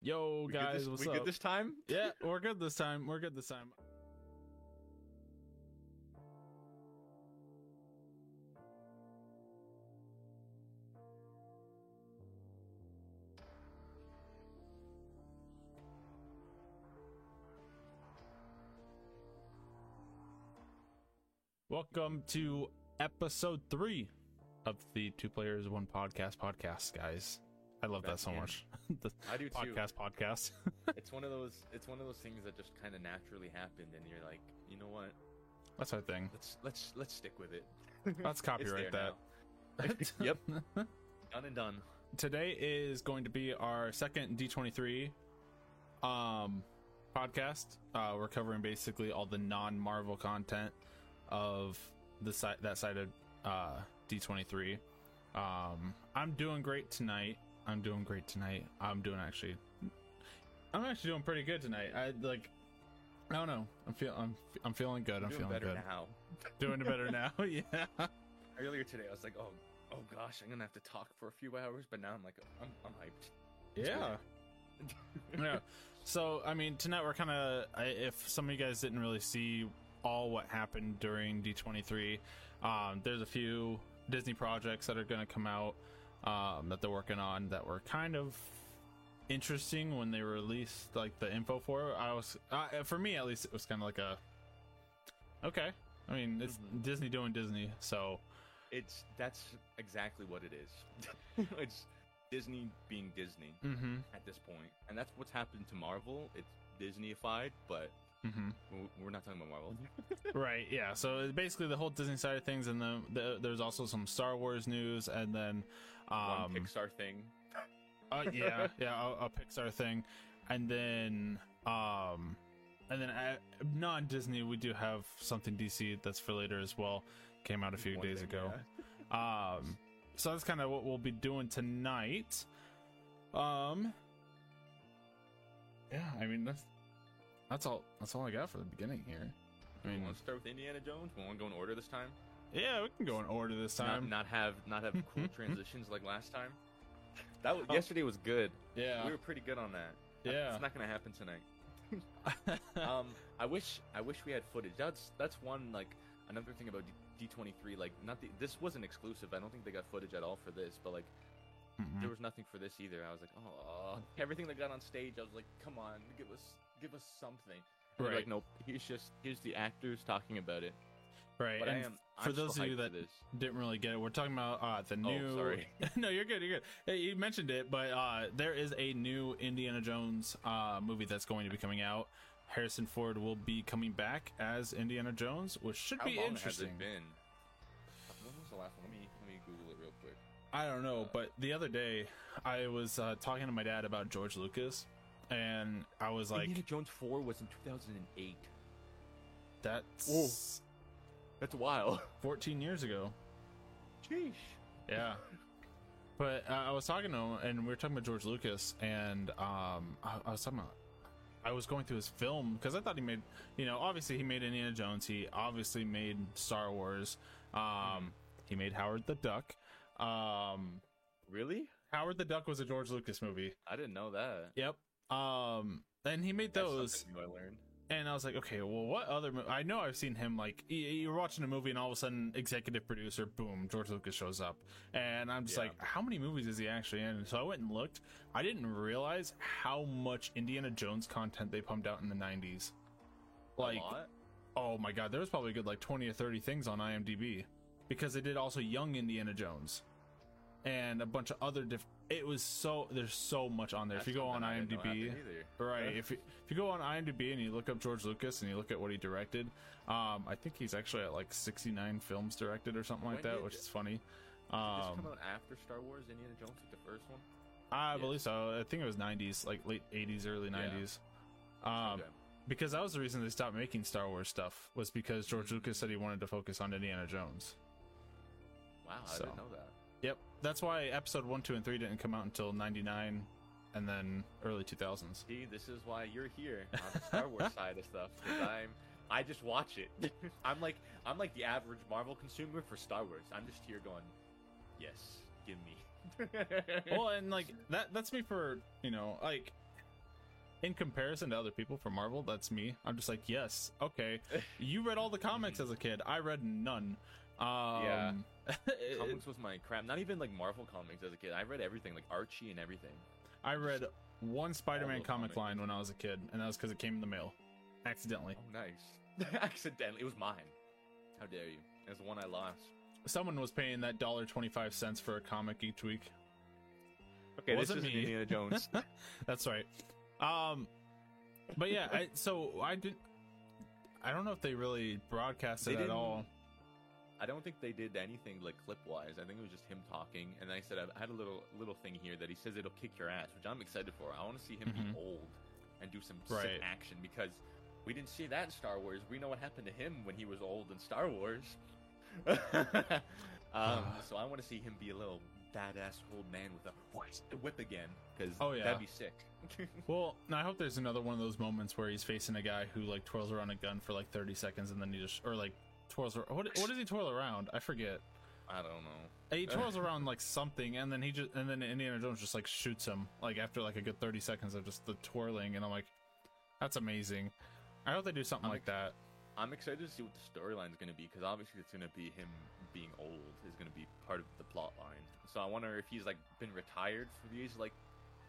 Yo, We guys, this, what's we up? good this time? yeah, we're good this time. We're good this time. Welcome to episode three of the Two Players One Podcast podcast, guys. I love that so much. the I do too. podcast podcast. It's one of those. It's one of those things that just kind of naturally happened, and you're like, you know what? That's our thing. Let's let's let's stick with it. Let's copyright that. yep. Done and done. Today is going to be our second D23 um podcast. Uh we're covering basically all the non-Marvel content of the side that side of uh D23. Um I'm doing great tonight. I'm doing great tonight. I'm doing actually I'm actually doing pretty good tonight. I like I don't know. I'm feel I'm I'm feeling good. I'm feeling better good. now. Doing better now. yeah. Earlier today, I was like, oh oh gosh, I'm gonna have to talk for a few hours, but now I'm like, I'm I'm hyped. It's Yeah. yeah. So, I mean, tonight we're kind of, if some of you guys didn't really see all what happened during D23, um, there's a few Disney projects that are going to come out um, that they're working on that were kind of interesting when they released like the info for it. I was, uh, for me at least, it was kind of like a, okay. I mean, it's Mhm. Disney doing Disney, so It's that's exactly what it is. it's Disney being Disney mm-hmm, at this point, and that's what's happened to Marvel. It's Disneyified, but mm-hmm. we're not talking about Marvel. Right, yeah. So basically the whole Disney side of things, and then the, there's also some Star Wars news, and then um, One Pixar thing. uh, yeah, yeah, a, a Pixar thing, and then um, and then uh, non-Disney, we do have something DC that's for later as well. Came out a few One days thing, ago. yeah. Um, so that's kind of what we'll be doing tonight. Um, yeah, I mean that's that's all that's all I got for the beginning here. I mean, let's start with Indiana Jones. We want to go in order this time. Yeah, we can go in order this time. not have not have cool transitions like last time. That was, Oh. yesterday was good. yeah, We were pretty good on that. yeah. It's not gonna happen tonight. um, I wish I wish we had footage. That's that's one like another thing about D twenty three. Like not the, this wasn't exclusive. I don't think they got footage at all for this. But like Mhm. there was nothing for this either. I was like, oh, everything they got on stage. I was like, come on, give us give us something. Right. Like nope. Here's just here's the actors talking about it. Right. But I and am for I'm those of you that this. didn't really get it, we're talking about uh, the Oh, new. sorry. no, you're good. You're good. Hey, you mentioned it, but uh, there is a new Indiana Jones uh, movie that's going to be coming out. Harrison Ford will be coming back as Indiana Jones, which should How be long interesting. has it been? When was the last one? Let me let me Google it real quick. I don't know, Uh, but the other day I was uh, talking to my dad about George Lucas, and I was like, Indiana Jones Four was in 2008. "That's That's wild. 14 years ago." Sheesh. Yeah. But uh, I was talking to him, and we were talking about George Lucas, and um, I, I was talking about. I was going through his film because I thought he made, you know, obviously he made Indiana Jones. He obviously made Star Wars. Um, he made Howard the Duck. Um, Really? Howard the Duck was a George Lucas movie. I didn't know that. Yep. Um, and he made That's those. I learned. And I was like, okay, well, what other? Mo- I know I've seen him like you're watching a movie, and all of a sudden, executive producer, boom, George Lucas shows up, and I'm just Yeah. like, how many movies is he actually in? And so I went and looked. I didn't realize how much Indiana Jones content they pumped out in the '90s. Like, oh my god, there was probably a good like 20 or 30 things on IMDb because they did also Young Indiana Jones and a bunch of other diff. It was so there's so much on there. If you go on something I didn't know IMDb. Right. If you, if you go on IMDb and you look up George Lucas and you look at what he directed, um, I think he's actually at like 69 films directed or something like When that, which is funny. Did this Um, come out after Star Wars, Indiana Jones, like the first one? I yeah. believe so. I think it was 90s, like late 80s, early Yeah. 90s. Um, Okay. because that was the reason they stopped making Star Wars stuff was because George Mm-hmm. Lucas said he wanted to focus on Indiana Jones. Wow, I so. didn't know that. Yep. That's why episode 1, 2, and 3 didn't come out until 99 and then early 2000s. See, this is why you're here on the Star Wars side of stuff. Because I'm, I just watch it. I'm like, I'm like the average Marvel consumer for Star Wars. I'm just here going, yes, give me. well, and like that that's me for, you know, like in comparison to other people for Marvel, that's me. I'm just like, yes, okay. You read all the comics as a kid. I read none. Um, Yeah. it- Comics was my crap. Not even like Marvel comics as a kid. I read everything, like Archie and everything. I read one Spider-Man those comic comics. line when I was a kid, and that was because it came in the mail, accidentally. Oh, nice. Accidentally, it was mine. How dare you? It was the one I lost. Someone was paying that dollar twenty-five cents for a comic each week. Okay, Wasn't this is me. Indiana Jones. That's right. Um, but yeah, I, so I didn't. I don't know if they really broadcast They it at didn't- all. I don't think they did anything like clip wise. I think it was just him talking, and I said I had a little little thing here that he says it'll kick your ass, which I'm excited for. I want to see him Mhm. be old and do some Right. sick action because we didn't see that in Star Wars. We know what happened to him when he was old in Star Wars. um, so I want to see him be a little badass old man with a whip again because Oh, yeah. that'd be sick. Well, I hope there's another one of those moments where he's facing a guy who like twirls around a gun for like 30 seconds and then he just or like twirls. What what does he twirl around? I forget. I don't know. He twirls around like something and then he just and then Indiana Jones just like shoots him like after like a good 30 seconds of just the twirling and I'm like, that's amazing. I hope they do something I'm like that. I'm excited to see what the storyline's going to be because obviously it's going to be him being old is going to be part of the plot line. So I wonder if he's like been retired for these like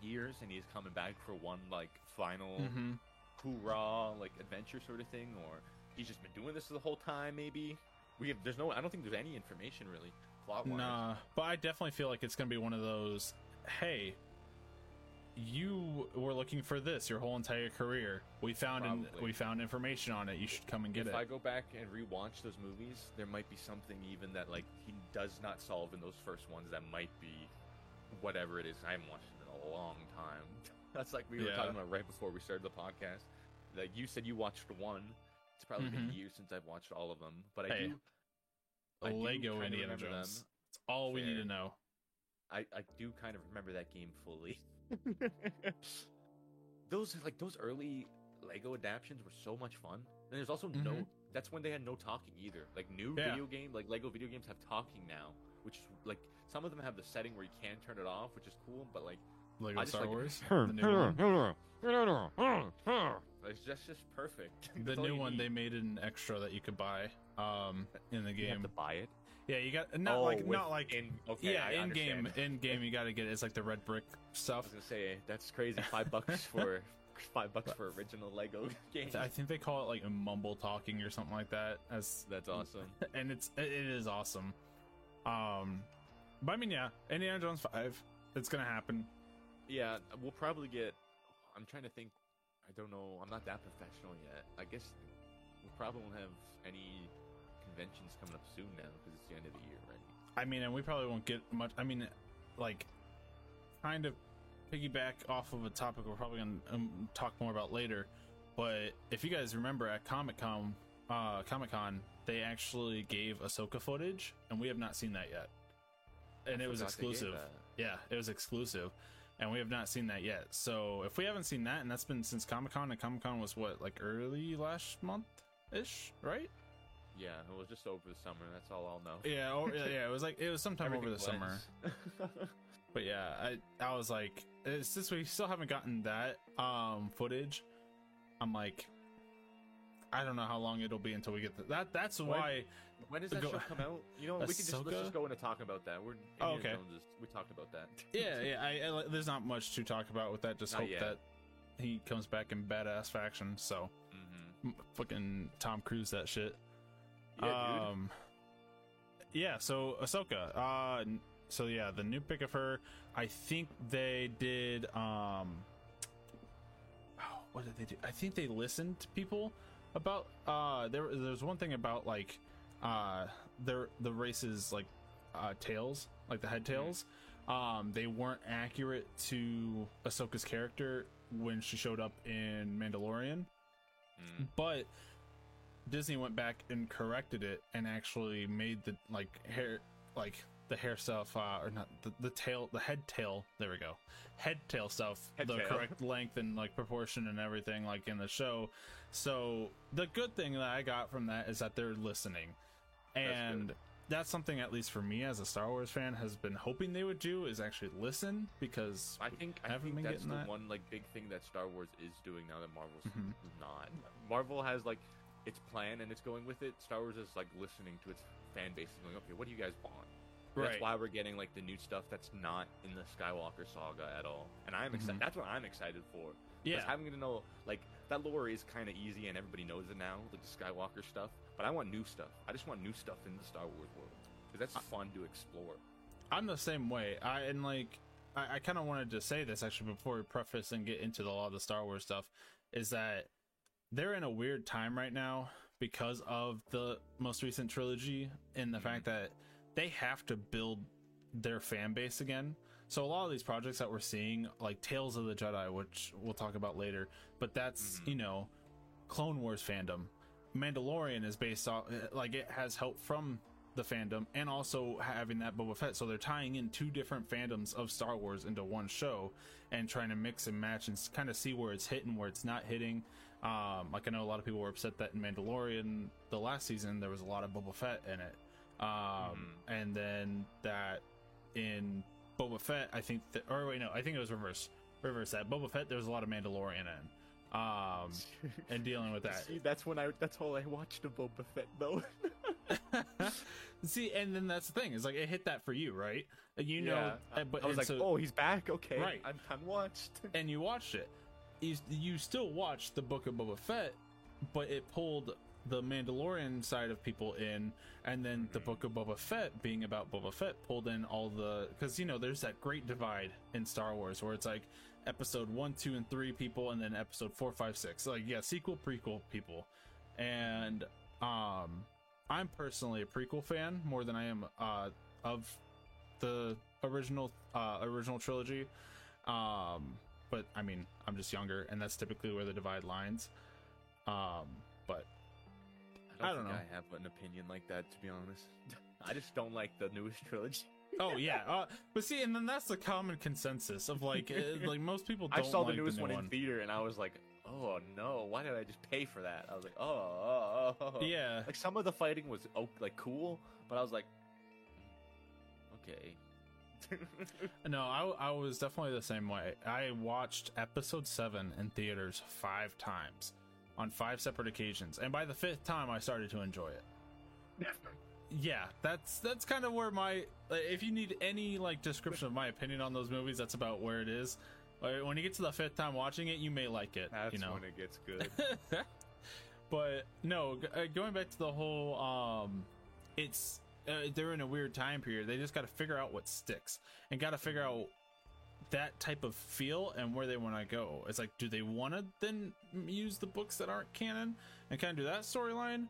years and he's coming back for one like final hmm hoorah like adventure sort of thing, or he's just been doing this the whole time. Maybe we have. There's no. I don't think there's any information really plot wise. Nah, but I definitely feel like it's gonna be one of those. Hey, you were looking for this your whole entire career. We found in, we found information on it. You should come and get if it. If I go back and rewatch those movies, there might be something even that like he does not solve in those first ones that might be whatever it is. I haven't watched it in a long time. That's like we were Yeah. talking about right before we started the podcast. Like you said, you watched one. It's probably been Mhm. years since I've watched all of them, but I Hey, do. I Lego kinda Indiana remember them. Jones. It's all we need to know. I, I do kind of remember that game fully. those like those early Lego adaptions were so much fun. And there's also no Mhm. that's when they had no talking either. Like new Yeah. video game like Lego video games have talking now, which is like some of them have the setting where you can turn it off, which is cool, but like Lego I just Star like- Wars, the new one. it's just just perfect. The That's all new you one need. they made an extra that you could buy um in the game. You have game. to buy it. Yeah, you got not Oh, like with- not like in okay, yeah I in game understand. in game you got to get it. It's like the red brick stuff. I stuff. was gonna say that's crazy. Five bucks for five bucks for original Lego game. I think they call it like a mumble talking or something like that. As That's awesome. and it's it it is awesome. Um, but I mean, yeah, Indiana Jones five, it's gonna happen. Yeah, we'll probably get. I'm trying to think. I don't know. I'm not that professional yet. I guess we probably won't have any conventions coming up soon now because it's the end of the year, right? I mean, and we probably won't get much. I mean, like, kind of piggyback off of a topic we're probably gonna um, talk more about later. But if you guys remember at Comic Con, uh, Comic Con, they actually gave Ahsoka footage, and we have not seen that yet. And I it was forgot they gave exclusive. Yeah, it was exclusive, and we have not seen that yet. So if we haven't seen that, and that's been since Comic Con, and Comic Con was what like early last month ish, right? Yeah, it was just over the summer. That's all I'll know. Yeah, or, yeah, yeah. It was like it was sometime over the Everything summer. But yeah, I I was like, uh, since we still haven't gotten that um footage, I'm like, I don't know how long it'll be until we get the, that. That's why. When does that Go- show come out? You know, we could just let's just go into talking about that. We're Oh, okay. Jones we talked about that. Yeah, yeah. I, I there's not much to talk about with that. Just Not hope yet. that he comes back in badass faction. So hmm fucking Tom Cruise that shit. Yeah, dude. um, Yeah, so Ahsoka. Uh, so yeah, the new pick of her. I think they did. Um, oh, what did they do? I think they listened to people about. Uh, there there's one thing about like, uh, their the races like, uh, tails like the head tails. Um, they weren't accurate to Ahsoka's character when she showed up in Mandalorian Mm. but Disney went back and corrected it and actually made the like hair like the hair stuff uh, or not the, the tail the head tail there we go head tail stuff Head the tail. correct length and like proportion and everything like in the show so the good thing that I got from that is that they're listening and that's something at least for me as a Star Wars fan has been hoping they would do is actually listen because I think I haven't think been that's getting the that. one like big thing that Star Wars is doing now that Marvel's Mhm. not. Marvel has like its plan and it's going with it. Star Wars is like listening to its fan base and going, okay, what do you guys want? Right. That's why we're getting like the new stuff that's not in the Skywalker saga at all. And I'm excited. Mhm. That's what I'm excited for. yeah, Because having to know like that lore is kind of easy and everybody knows it now, like the Skywalker stuff. But I want new stuff. I just want new stuff in the Star Wars world because that's fun to explore. I'm the same way. I and like I, I kind of wanted to say this actually before we preface and get into the, a lot of the Star Wars stuff is that they're in a weird time right now because of the most recent trilogy and the fact that they have to build their fan base again. So a lot of these projects that we're seeing, like Tales of the Jedi, which we'll talk about later, but that's Mhm. you know, Clone Wars fandom. Mandalorian is based off like it has help from the fandom and also having that Boba Fett. So they're tying in two different fandoms of Star Wars into one show and trying to mix and match and kind of see where it's hitting, where it's not hitting. Um, like I know a lot of people were upset that in Mandalorian the last season there was a lot of Boba Fett in it, um, and then that in Boba Fett I think that or wait no I think it was reverse reverse that Boba Fett there was a lot of Mandalorian in, um, and dealing with that. See, that's when I. That's all I watched of Boba Fett though. See, and then that's the thing. Is like it hit that for you, right? You know, Yeah. uh, but I was like, so- oh, he's back. Okay, Right. I'm, I'm watched. and you watched it. You, you still watched the Book of Boba Fett, but it pulled the Mandalorian side of people in, and then the Book of Boba Fett being about Boba Fett pulled in all the because you know there's that great divide in Star Wars where it's like episode one, two, and three people, and then episode four, five, six. Like yeah, sequel, prequel people, and um, I'm personally a prequel fan more than I am uh of the original uh original trilogy. Um, but I mean, I'm just younger, and that's typically where the divide lines. Um, but I don't think know. I have an opinion like that, to be honest. I just don't like the newest trilogy. Oh yeah, uh, but see, and then that's the common consensus of like, uh, like most people I saw like the newest new one, one. in theater, and I was like, oh no, why did I just pay for that? I was like, oh, oh, oh, oh. Yeah, Like some of the fighting was oh, like cool, but I was like, okay. no, I, I was definitely the same way. I watched episode seven in theaters five times on five separate occasions, and by the fifth time, I started to enjoy it. yeah that's that's kind of where my if you need any like description of my opinion on those movies that's about where it is. When you get to the fifth time watching it you may like it That's you know? when it gets good. but no g- uh, going back to the whole um it's uh, they're in a weird time period. They just got to figure out what sticks and got to figure out that type of feel and where they want to go. It's like do they want to then use the books that aren't canon and kind of do that storyline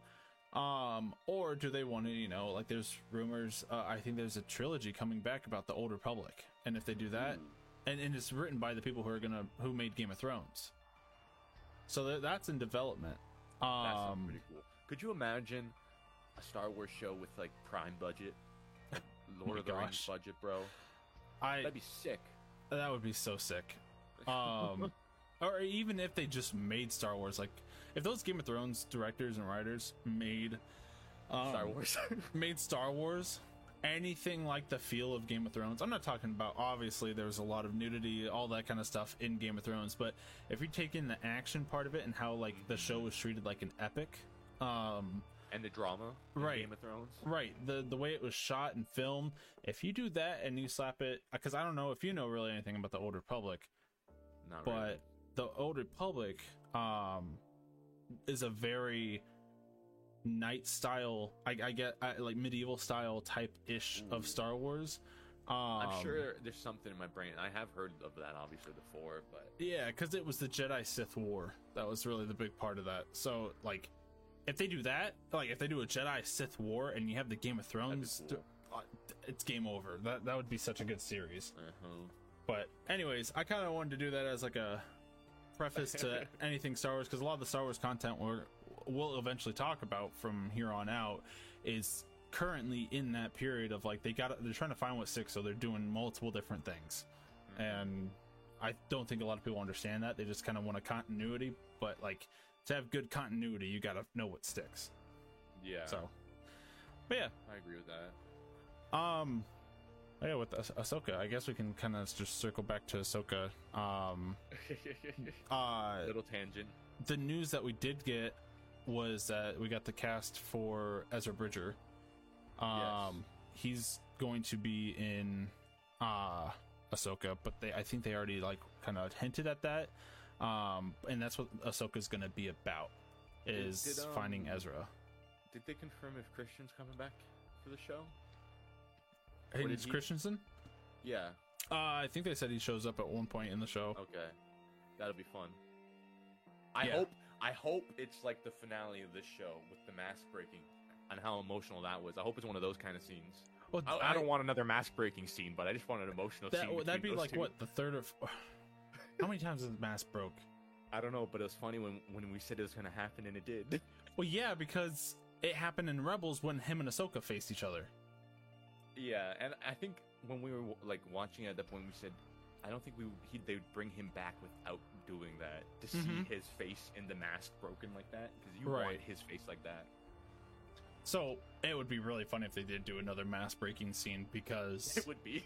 um or do they want to you know like there's rumors uh, i think there's a trilogy coming back about the old republic. And if they do that and, and it's written by the people who are gonna who made game of thrones. So th- that's in development. Um pretty cool. Could you imagine a Star Wars show with like Prime budget, Lord my of the Rings budget, bro? i That'd be sick. that would be so sick. Um or even if they just made star wars like if those game of thrones directors and writers made um, Star Wars. made Star Wars anything like the feel of Game of Thrones. I'm not talking about obviously there's a lot of nudity, all that kind of stuff in Game of Thrones, but if you take in the action part of it and how like the show was treated like an epic, um and the drama, Right. Game of Thrones. right, the the way it was shot and filmed, if you do that and you slap it cuz I don't know if you know really anything about the Old Republic, Not but really. the Old Republic um is a very knight style I, I get I, like medieval style type ish of Star Wars. Um, I'm sure there's something in my brain. I have heard of that obviously before, but Yeah, because it was the Jedi Sith War. That was really the big part of that. So, like, if they do that, like, if they do a Jedi Sith War and you have the Game of Thrones, cool. uh, it's game over. That that would be such a good series. uh-huh. But, anyways, I kind of wanted to do that as like a preface to anything Star Wars because a lot of the Star Wars content we're, we'll eventually talk about from here on out is currently in that period of like they got they're trying to find what sticks, so they're doing multiple different things, and I don't think a lot of people understand that. They just kind of want a continuity, but like to have good continuity, you got to know what sticks. yeah. So, But yeah, I agree with that. um, yeah, with Ah- Ahsoka, I guess we can kind of just circle back to Ahsoka. Um, uh, Little tangent. the news that we did get was that we got the cast for Ezra Bridger. Um, he's going to be in uh Ahsoka, but they I think they already like kind of hinted at that. Um, and that's what Ahsoka's going to be about is Did, um, finding Ezra. Did they confirm if Christian's coming back for the show? Hayden he- Christensen? Yeah. Uh, I think they said he shows up at one point in the show. Okay. That'll be fun. I Yeah. hope I hope it's like the finale of this show with the mask breaking and how emotional that was. I hope it's one of those kind of scenes. Well, I, I don't want another mask breaking scene, but I just want an emotional that. scene. That'd be like two. what the third of. How many times has the mask broke? I don't know, but it was funny when when we said it was gonna happen and it did. Well, yeah, because it happened in Rebels when him and Ahsoka faced each other. Yeah, and I think when we were like watching at that point, we said, I don't think we he, they would bring him back without doing that to see Mhm. his face in the mask broken like that because you Right. want his face like that. So it would be really funny if they did do another mask breaking scene because, It would be.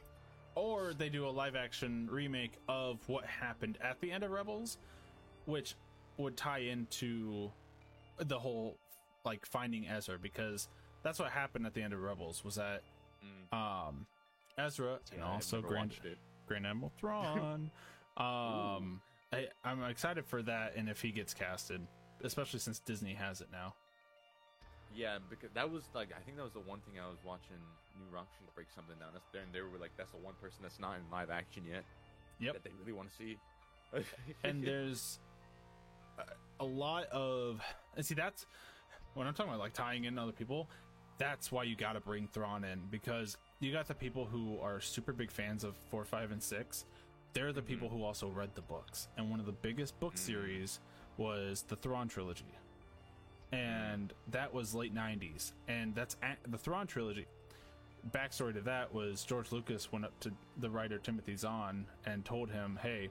or they do a live action remake of what happened at the end of Rebels, which would tie into the whole like finding Ezra because that's what happened at the end of Rebels was that Mm. um Ezra and Yeah, I've also Grand. Grand Admiral Thrawn. um, I, I'm excited for that, and if he gets casted, especially since Disney has it now. Yeah, because that was like I think that was the one thing I was watching New Rockstars break something down. That's there, and they were like, "That's the one person that's not in live action yet Yep. that they really want to see." and there's a- a lot of and see that's when I'm talking about like tying in other people. That's why you got to bring Thrawn in because you got the people who are super big fans of four, five, and six. They're the people mm-hmm. who also read the books, and one of the biggest book mm. series was the Thrawn trilogy, and mm. that was late '90s, and that's the Thrawn trilogy. Backstory to that was George Lucas went up to the writer Timothy Zahn and told him, "Hey,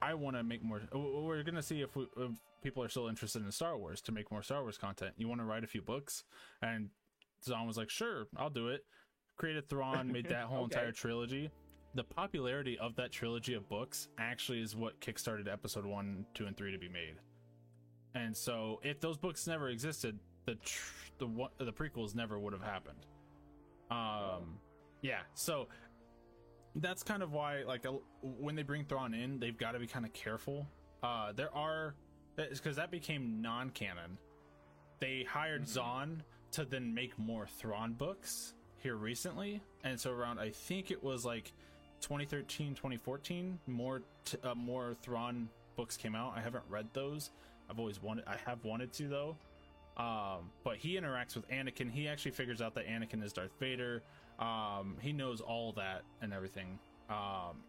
I want to make more. We're gonna see if, we, if people are still interested in Star Wars to make more Star Wars content. You want to write a few books?" And Zahn was like, "Sure, I'll do it." Created Thrawn, made that whole Okay. entire trilogy. The popularity of that trilogy of books actually is what kickstarted Episode One, Two, and Three to be made. And so, if those books never existed, the tr- the one- the prequels never would have happened. Um, yeah. So that's kind of why like a- when they bring Thrawn in, they've got to be kind of careful. Uh, there are because that became non-canon. They hired Zahn to then make more Thrawn books here recently, and so around I think it was like 2013, 2014, more t- uh, more Thrawn books came out. I haven't read those. I've always wanted. I have wanted to though. Um, but he interacts with Anakin. He actually figures out that Anakin is Darth Vader. Um, he knows all that and everything. Um,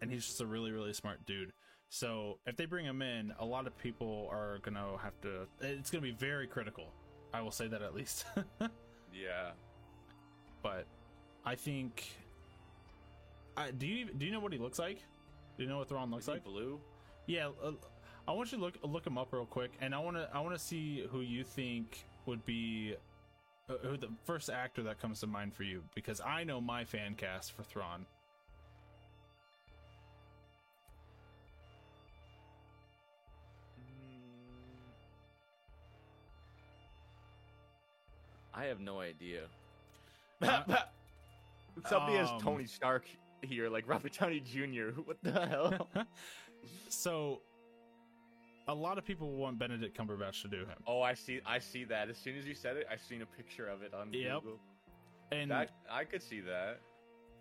and he's just a really, really smart dude. So if they bring him in, a lot of people are gonna have to. It's gonna be very critical. I will say that at least. yeah, but I think. I, do you do you know what he looks like? Do you know what Thrawn looks like? blue. Yeah, uh, I want you to look look him up real quick, and I want to I want to see who you think would be uh, who the first actor that comes to mind for you, because I know my fan cast for Thrawn. I have no idea. Uh, Somebody has um, Tony Stark here, like Robert Downey Jr. What the hell? so, a lot of people want Benedict Cumberbatch to do him, oh, I see. I see that. As soon as you said it, I seen a picture of it on Yep. Google. and That I could see that.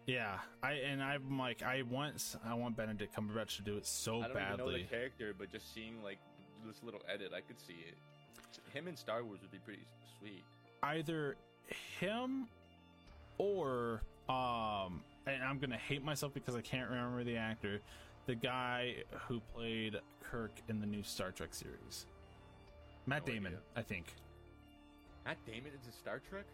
yeah, I and I'm like I want I want Benedict Cumberbatch to do it so I don't even know the badly. character, but just seeing like this little edit, I could see it. Him in Star Wars would be pretty sweet. Either him or um and I'm gonna hate myself because I can't remember the actor, the guy who played Kirk in the new Star Trek series. Matt No Damon, idea. I think. Matt Damon is in Star Trek.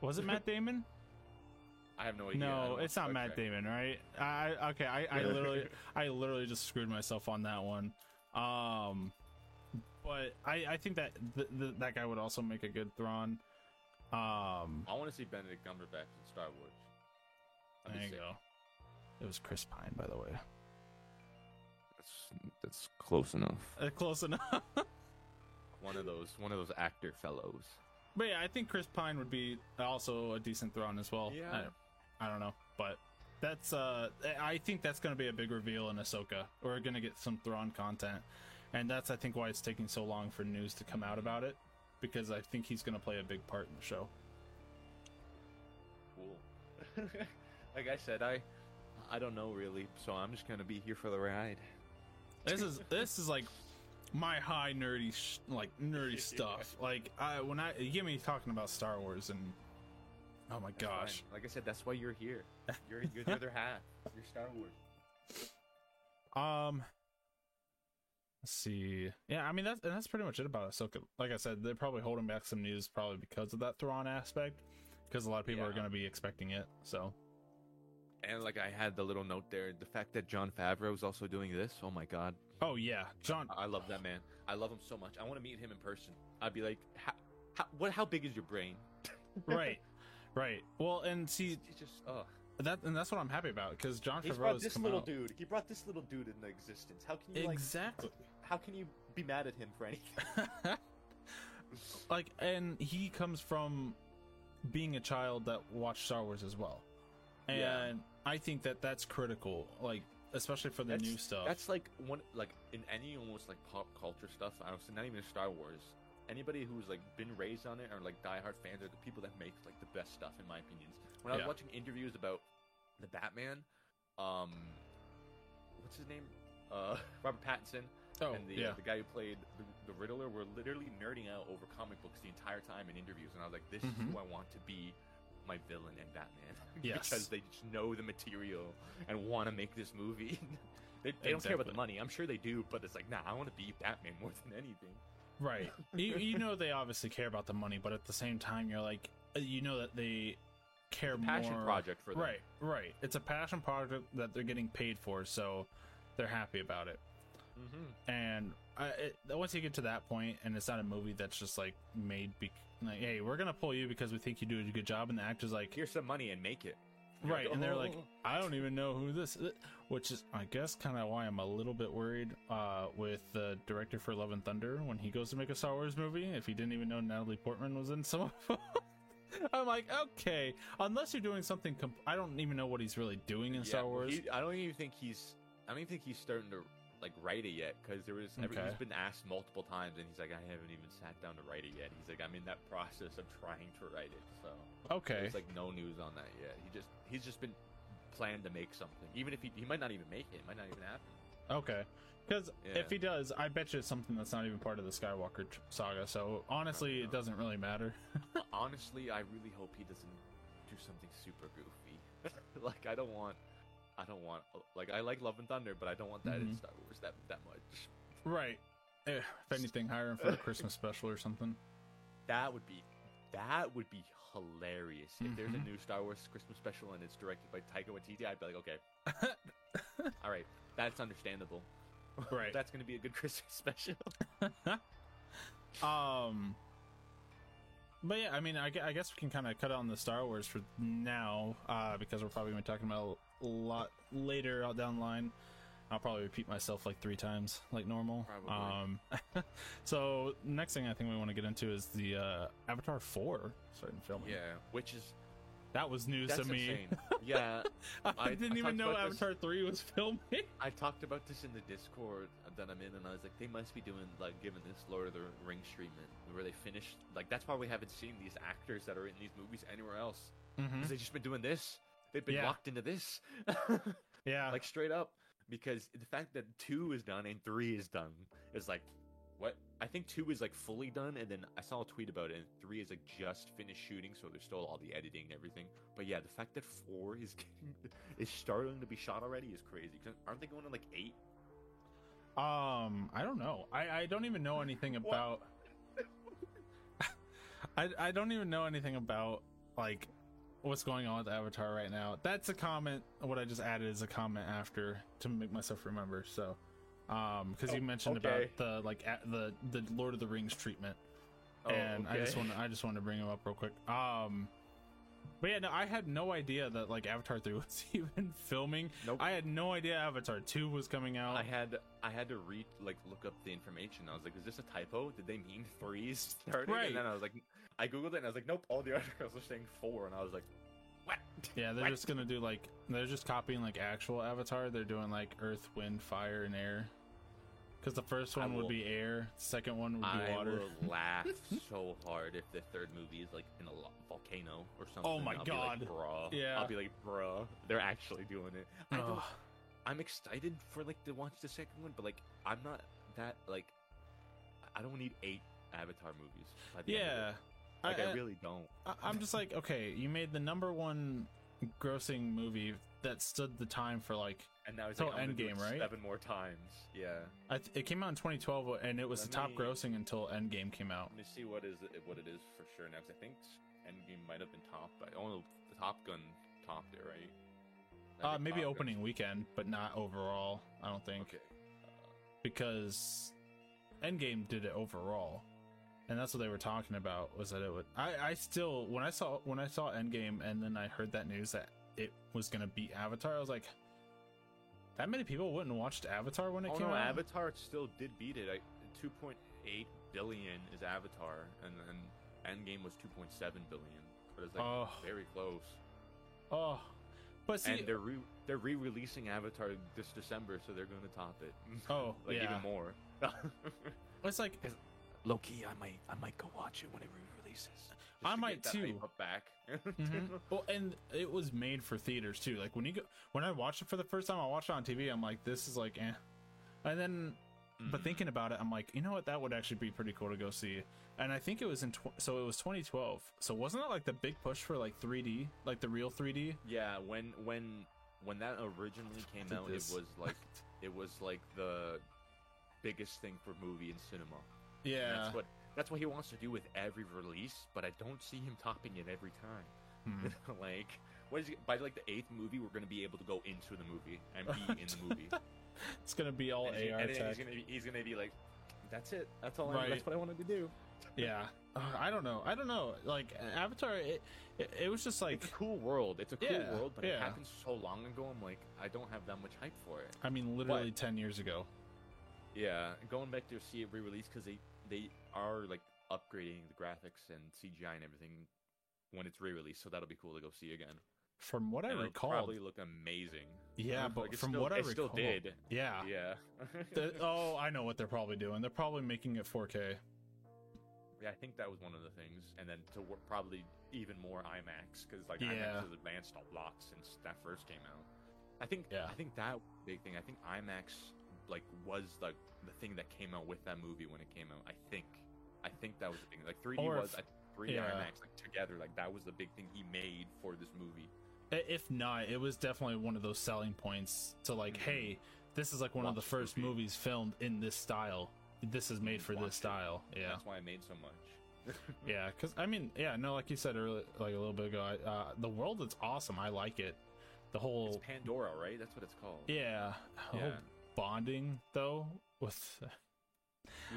Was it Matt Damon? I have no idea. No, it's not Star Matt Trek. Damon, right? I okay, I, I literally I literally just screwed myself on that one. Um but I I think that th- th- that guy would also make a good Thrawn. Um, I want to see Benedict Cumberbatch in Star Wars. That'd be there you sick. go. It was Chris Pine, by the way. That's, that's close enough. Uh, close enough. One of those, one of those actor fellows. but yeah, I think Chris Pine would be also a decent Thrawn as well. Yeah. I, I don't know, but that's uh, I think that's going to be a big reveal in Ahsoka. We're going to get some Thrawn content, and that's I think why it's taking so long for news to come out about it, because I think he's going to play a big part in the show. Cool. like I said, I, I don't know really, so I'm just gonna be here for the ride. This is this is like my high nerdy sh- like nerdy stuff. Like I when I you get me talking about Star Wars and oh my That's gosh. fine. Like I said, that's why you're here. You're you're the other half. You're Star Wars. Um, let's see. Yeah, I mean that's and that's pretty much it about Ahsoka. Like I said, they're probably holding back some news probably because of that Thrawn aspect, because a lot of people are going to be expecting it. So And like I had the little note there, the fact that Jon Favreau is also doing this. Oh my god, oh yeah, Jon. I love that man. I love him so much. I want to meet him in person. I'd be like, how, how, what? How big is your brain? right, right. Well, and see He's just, oh. That and that's what I'm happy about because Jon Favreau brought this little out- dude. He brought this little dude into existence. How can you like? exactly. How can you be mad at him for anything? like and he comes from being a child that watched Star Wars as well. And Yeah. I think that that's critical like especially for the that's, new stuff. That's like one like in any almost like pop culture stuff. I don't say not even Star Wars. Anybody who's like been raised on it or like diehard fans are the people that make like the best stuff in my opinions. When I was Yeah. watching interviews about the Batman, um, what's his name? Uh, Robert Pattinson oh, and the yeah. uh, the guy who played the, the Riddler were literally nerding out over comic books the entire time in interviews, and I was like, this Mhm. is who I want to be my villain in Batman. Yes. because they just know the material and want to make this movie. they they don't care about the money. I'm sure they do, but it's like, nah, I want to be Batman more than anything. Right. you, you know they obviously care about the money, but at the same time you're like uh, you know that they care It's a passion more project for them. Right, right. It's a passion project that they're getting paid for, so they're happy about it. Mm-hmm. And I, it, once you get to that point, and it's not a movie that's just like made, be, like, hey, we're gonna pull you because we think you do a good job, and the actor's like, Here's some money and make it. You're right, and they're like, "Oh." I don't even know who this, is. Which is, I guess, kind of why I'm a little bit worried uh, with the director for Love and Thunder when he goes to make a Star Wars movie. If he didn't even know Natalie Portman was in some of them. I'm like, okay, unless you're doing something, comp- I don't even know what he's really doing in Yeah, Star Wars. he- I don't even think he's. I don't even think he's starting to like write it yet because there was. Okay. he's been asked multiple times, and he's like, I haven't even sat down to write it yet. He's like, I'm in that process of trying to write it. So okay, there's like no news on that yet. He just he's just been planned to make something. Even if he he might not even make it, it might not even happen. Okay. Because Yeah. if he does, I bet you it's something that's not even part of the Skywalker tr- saga. So honestly, it doesn't really matter. Honestly, I really hope he doesn't do something super goofy. like I don't want. I don't want like I like Love and Thunder, but I don't want that in Mhm. Star Wars that that much. right. Eh, If anything, hire him for a Christmas special or something. That would be that would be hilarious. If there's a Mhm. new Star Wars Christmas special and it's directed by Taika Waititi, I'd be like, okay, all right, that's understandable. Right. that's gonna be a good Christmas special. Um. But yeah, I mean, I, I guess we can kind of cut on the Star Wars for now, uh, because we're probably going to be talking about a lot later down the line. I'll probably repeat myself like three times, like normal. Probably. Um, so next thing I think we want to get into is the uh, Avatar Four starting filming. yeah, which is that was news to me. insane. yeah, I, I- didn't I even know about this- Avatar Three was filming. I talked about this in the Discord that I'm in, and I was like, they must be doing like giving this Lord of the Rings treatment, where they finished. like that's why we haven't seen these actors that are in these movies anywhere else because they've just been doing this. They've been Yeah. locked into this, Yeah, like straight up. Because the fact that two is done and three is done is like, what? I think two is like fully done, and then I saw a tweet about it, and three is like just finished shooting, so there's still all the editing and everything. But yeah, the fact that four is getting, is starting to be shot already is crazy. 'Cause aren't they going to like eight? Um, I don't know. I, I don't even know anything about. I I don't even know anything about like what's going on with Avatar right now. That's a comment. What I just added is a comment after to make myself remember. So, um, because you Oh, mentioned okay. about the like the the Lord of the Rings treatment. Oh, and I just okay. want I just wanted to bring him up real quick. Um, but yeah, no, I had no idea that like Avatar three was even filming. Nope. I had no idea Avatar two was coming out. I had I had to read like look up the information. I was like, is this a typo? Did they mean three starting? Right. And then I was like, I googled it and I was like, nope. All the articles are saying four, and I was like, what? yeah, they're What? just gonna do like they're just copying like actual Avatar. They're doing like Earth, Wind, Fire, and Air. Because the first I one would be air, the second one would be I water. will laugh so hard if the third movie is like in a volcano or something. Oh my I'll be like, God. bruh. Yeah. I'll be like, bruh, they're actually doing it. I don't, Ugh. I'm excited for like to watch the second one, but like I'm not that like I don't need eight Avatar movies. By the end of yeah, like I, really don't. I, I'm just like, okay, you made the number one grossing movie that stood the time for like And now it's like I'm Endgame, right? Seven more times. Yeah. I th- it came out in 2012 and it was Let the top me- grossing until Endgame came out. Let me see what is it, what it is for sure now. Cause I think Endgame might have been topped by oh no, the Top Gun topped it, right? I Uh, maybe Top Gun- opening weekend, but not overall. I don't think Okay. because Endgame did it overall, and that's what they were talking about. Was that it would? I I still when I saw when I saw Endgame and then I heard that news that it was gonna beat Avatar, I was like, that many people wouldn't have watched Avatar when it Oh came no, out. Avatar still did beat it. I, 2.8 billion is Avatar, and then Endgame was 2.7 billion. But it's like Oh. very close. oh, but see, and they're re- they're re-releasing Avatar this December, so they're going to top it. Oh, like yeah. even more. it's like Low key, I might I might go watch it when it re-releases. I might too. Hype up back. Mhm. Well, and it was made for theaters too. Like when you go, when I watched it for the first time, I watched it on TV. I'm like, this is like, eh. And then, but Mhm. thinking about it, I'm like, you know what? That would actually be pretty cool to go see. And I think it was in, tw- so it was 2012. So wasn't that like the big push for like 3D, like the real 3D? Yeah, when when when that originally came out, this. it was like it was like the biggest thing for movie and cinema. And Yeah. that's what that's what he wants to do with every release, but I don't see him topping it every time. Hmm. like, what is it, by like the eighth movie, we're gonna be able to go into the movie and be in the movie. It's gonna be all and he- AR and then tech. he's gonna be he's gonna be like, that's it. That's all. I, that's what I wanted to do. Yeah. Uh, I don't know. I don't know. Like Avatar, it, it, it was just like, It's a cool world. It's a cool Yeah, world, but it happened so long ago. I'm like, I don't have that much hype for it. I mean, literally 10 years ago. Yeah, going back to see it re-release because they they are like upgrading the graphics and CGI and everything when it's re-released, so that'll be cool to go see again. From what I And it'll recall, probably look amazing. yeah, but it from still- what I recall, still did. Yeah. Yeah, The- oh, I know what they're probably doing. They're probably making it 4K. yeah. I think that was one of the things, and then to work probably even more IMAX because like Yeah. IMAX has advanced a lot since that first came out. I think Yeah. I think that big thing. I think IMAX like was like the thing that came out with that movie when it came out. I think I think that was the thing. Like 3D Or was if- I, 3D yeah. IMAX like together. Like that was the big thing he made for this movie. If not, it was definitely one of those selling points to like, Mhm. hey, this is like one of the first movie. movies filmed in this style. This is made for Watch this it. style. Yeah, That's why I made so much. yeah. Because I mean, yeah, no, like you said earlier, like a little bit ago, I, uh, the world is awesome. I like it. The whole, It's Pandora, right? That's what it's called. yeah, Yeah. bonding though with.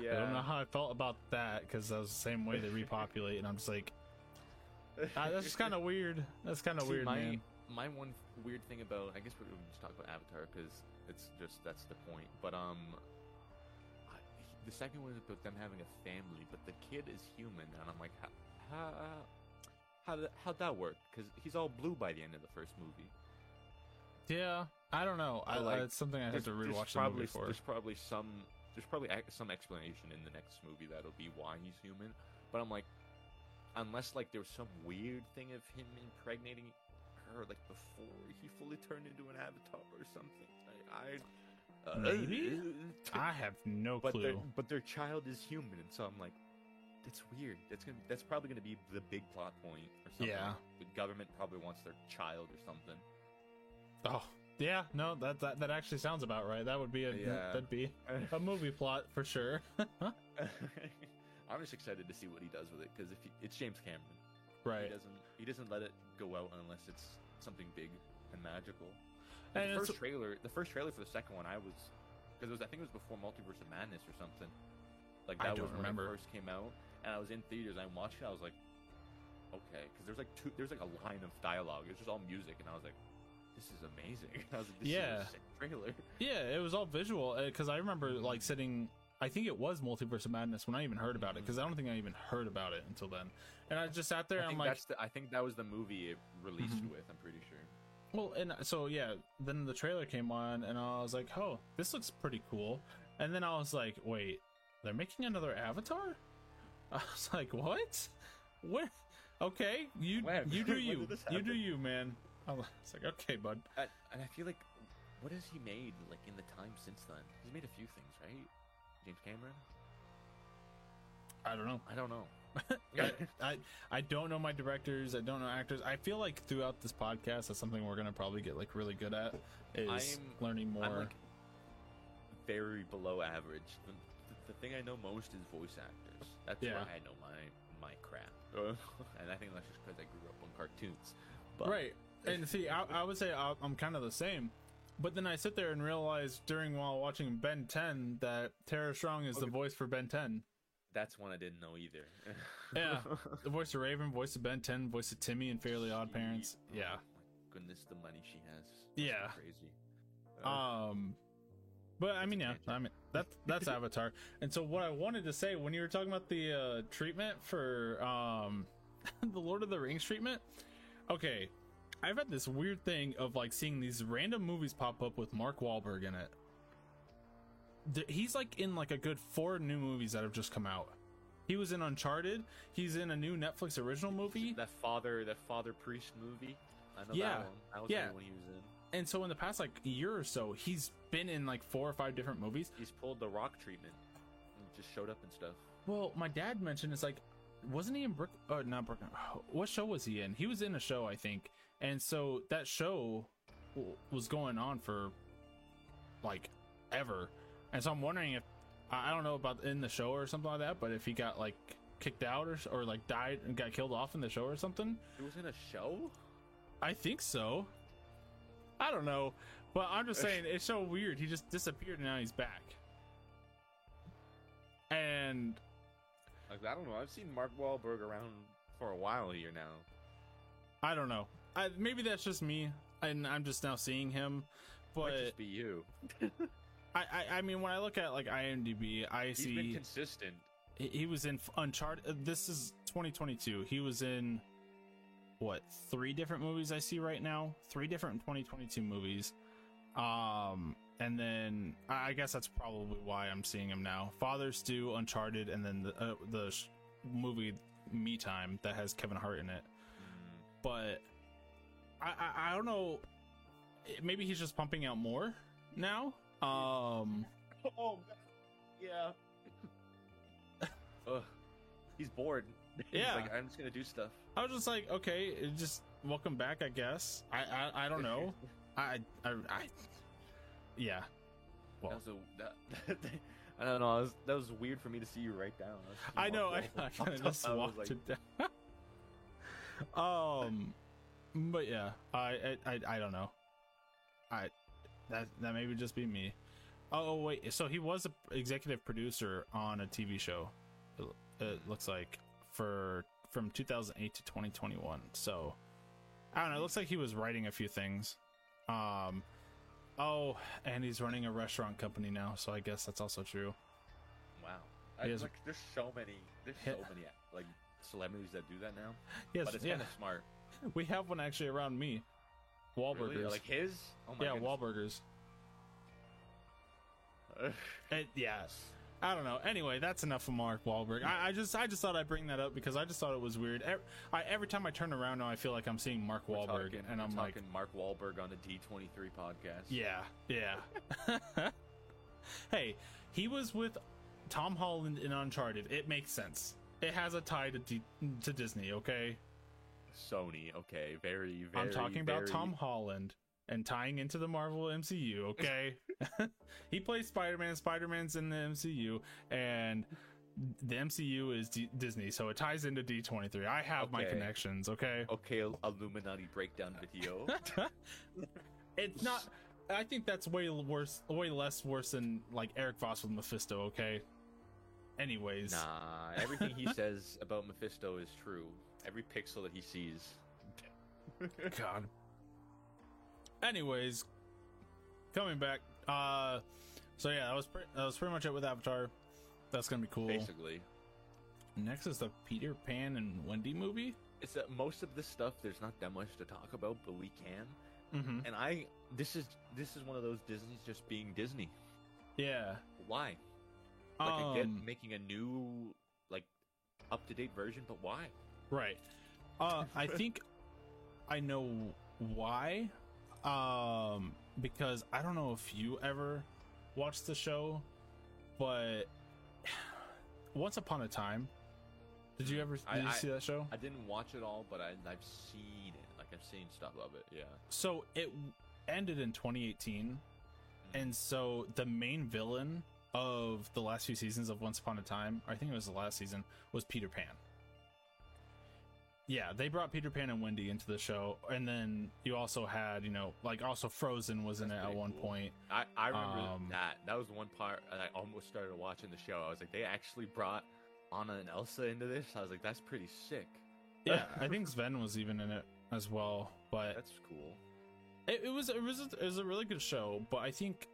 Yeah. I don't know how I felt about that because that was the same way they repopulate, and I'm just like, ah, that's just kind of weird. That's kind of weird, my, man. My one weird thing about, I guess we can just talk about Avatar because it's just that's the point. But um, I, the second one is about them having a family, but the kid is human, and I'm like, how how how did, how'd that work? Because he's all blue by the end of the first movie. Yeah, I don't know. I, I like- it's something I have to rewatch the probably movie for. there's probably some there's probably some explanation in the next movie that'll be why he's human. But I'm like, unless like there was some weird thing of him impregnating her like before he fully turned into an avatar or something. I, I uh, Maybe? I have no but their clue. but their child is human, and so I'm like, that's weird. That's gonna that's probably gonna be the big plot point or something. Yeah. the government probably wants their child or something. Oh, yeah, no, that, that that actually sounds about right. That would be a Yeah. that'd be a movie plot for sure. I'm just excited to see what he does with it because if he, it's James Cameron, right? he doesn't he doesn't let it go out unless it's something big and magical. And the first trailer, the first trailer for the second one, I was because it was I think it was before Multiverse of Madness or something. Like I that was when remember. it first came out, and I was in theaters. And I watched it. I was like, okay, because there's like two, there's like a line of dialogue. It's just all music, and I was like, this is amazing. I was like, Yeah. is a sick trailer. Yeah, it was all visual uh, because I remember like sitting. I think it was Multiverse of Madness when I even heard about it mm-hmm. because I don't think I even heard about it until then. And I just sat there I and I'm think like, the, I think that was the movie it released Mhm. with. I'm pretty sure. well, and uh, so yeah. Then the trailer came on and I was like, oh, this looks pretty cool. And then I was like, wait, they're making another Avatar? I was like, what? What? Okay, you you do you, you do you, man. I was like, okay, bud. And, and I feel like, what has he made like in the time since then? He's made a few things, right? James Cameron. I don't know. I don't know. I, I I don't know my directors. I don't know actors. I feel like throughout this podcast, that's something we're gonna probably get like really good at is I'm- learning more. I'm like very below average. The, the, the thing I know most is voice actors. That's Yeah. where I know my my crap. and I think that's just because I grew up on cartoons. But right. And see, I, I would say I, I'm kind of the same. But then I sit there and realize during while watching Ben 10 that Tara Strong is the voice for Ben 10. that's one I didn't know either. Yeah. The voice of Raven, voice of Ben 10, voice of Timmy and Fairly Odd Parents. Yeah. Oh my goodness, the money she has. Be Yeah. Crazy. Uh, Um, but I mean, yeah, I mean that's that's Avatar. And so what I wanted to say when you were talking about the uh, treatment for um, the Lord of the Rings treatment, okay, I've had this weird thing of like seeing these random movies pop up with Mark Wahlberg in it. Th- He's like in like a good four new movies that have just come out. He was in Uncharted. He's in a new Netflix original movie. that father, that father priest movie. I know Yeah. that one. That was Yeah. the one he was in. And so in the past like year or so, he's been in like four or five different movies. He's pulled the rock treatment. And just showed up and stuff. Well, my dad mentioned it's like, wasn't he in Brook? Oh, not Brooklyn. What show was he in? He was in a show, I think. And so that show w- was going on for like ever. And so I'm wondering if I don't know about in the show or something like that, but if he got like kicked out or or like died and got killed off in the show or something. He was in a show. I think so. I don't know, but I'm just saying it's so weird. He just disappeared and now he's back. And Like I don't know. I've seen Mark Wahlberg around for a while here now. I don't know. I, maybe that's just me, and I'm just now seeing him. Might But just be you. I, I, I mean, when I look at like IMDb, I He's been see consistent. he, he was in Uncharted. uh, This is 2022. He was in what three different movies I see right now? Three different 2022 movies. Um, and then I guess that's probably why I'm seeing him now. Fathers Stu, Uncharted, and then the uh, the sh- movie Me Time that has Kevin Hart in it. Mm, but I, I I don't know. Maybe he's just pumping out more now. Um, Oh, yeah. Ugh. He's bored. He's Yeah. like, I'm just gonna do stuff. I was just like, okay, just welcome back, I guess. I I, I don't know. I, I I yeah. Well, That was a, that, I don't know. That was, that was weird for me to see you write down. was just I know. I, I kind of just walked like, it down. um, but yeah, I, I I I don't know. I that that maybe just be me. Oh wait, so he was a executive producer on a TV show. It, it looks like for from 2008 to 2021. So I don't know. It looks like he was writing a few things. Um. Oh, and he's running a restaurant company now, so I guess that's also true. Wow. I, has- like, there's so many. There's He- so many like celebrities that do that now. Yes, but it's yeah. kind of smart. We have one actually around me. Wahlburgers. Really? Like his? Oh my yeah, goodness. Wahlburgers. It, yeah. I don't know. Anyway, that's enough of Mark Wahlberg. I, I just, I just thought I'd bring that up because I just thought it was weird. Every, I, every time I turn around now, I feel like I'm seeing Mark Wahlberg, talking- and I'm like, talking Mark Wahlberg on the D23 podcast. yeah, yeah. hey, he was with Tom Holland in Uncharted. It makes sense. It has a tie to D- to Disney. Okay, Sony. Okay. Very. Very. I'm talking about Tom Holland and tying into the Marvel MCU, okay? he plays Spider-Man, Spider-Man's in the MCU and the MCU is D- Disney, so it ties into D23. I have my connections, okay? Okay, Illuminati breakdown video. it's not I think that's way worse way less worse than like Erik Voss with Mephisto, okay? Anyways, Nah, everything he says about Mephisto is true. Every pixel that he sees. God. Anyways, coming back. Uh, so yeah, that was pre- that was pretty much it with Avatar. That's gonna be cool. Basically, Next is the Peter Pan and Wendy movie. it's that most of this stuff there's not that much to talk about, but we can. Mm-hmm. And I, this is this is one of those Disney's just being Disney. Yeah. Why? Like I get Um, making a new, like, up to date version, but why? Right. Uh, I think I know why. Um, because I don't know if you ever watched the show, but Once Upon a Time. Did you ever did I- you I- see that show? I didn't watch it all, but I, I've seen it. Like I've seen stuff of it. Yeah. So it ended in 2018, and so the main villain of the last few seasons of Once Upon a Time, I think it was the last season, was Peter Pan. Yeah, they brought Peter Pan and Wendy into the show, and then you also had, you know, like also Frozen was in it at one cool. point. I, I remember Um, that. That was one part I almost started watching the show. I was like, they actually brought Anna and Elsa into this. I was like, that's pretty sick. Yeah, I think Sven was even in it as well, but That's cool. it, it was it was it was a really good show. But I think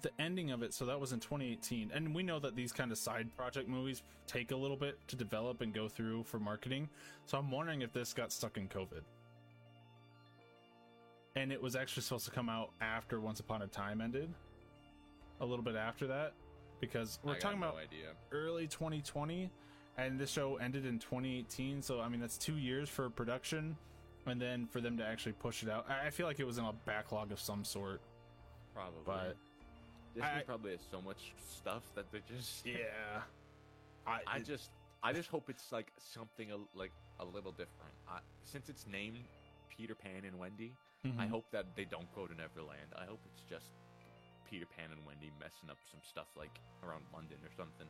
the ending of it, so that was in 2018, and we know that these kind of side project movies take a little bit to develop and go through for marketing. So I'm wondering if this got stuck in COVID. And it was actually supposed to come out after Once Upon a Time ended, a little bit after that, because we're I talking no about idea. early 2020 and this show ended in 2018 so i mean that's two years for production and then for them to actually push it out i I feel like it was in a backlog of some sort Probably. but Disney I- probably has so much stuff that they're just. yeah i, I it- just, I just hope it's like something a, like a little different. I, since it's named Peter Pan and Wendy, I mhm. hope that they don't go to Neverland. I hope it's just Peter Pan and Wendy messing up some stuff like around London or something.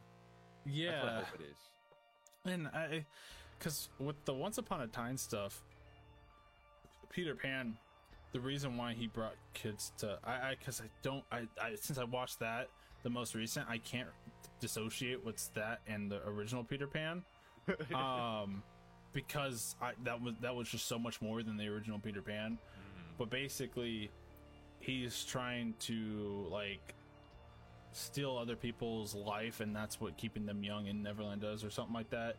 That's what I yeah hope it is. and i because with the once upon a time stuff peter pan the reason why he brought kids to i i because i don't I, I since i watched that the most recent i can't dissociate what's that and the original peter pan um because I that was that was just so much more than the original Peter Pan. Mhm. But basically he's trying to like steal other people's life and that's what keeping them young in Neverland does or something like that.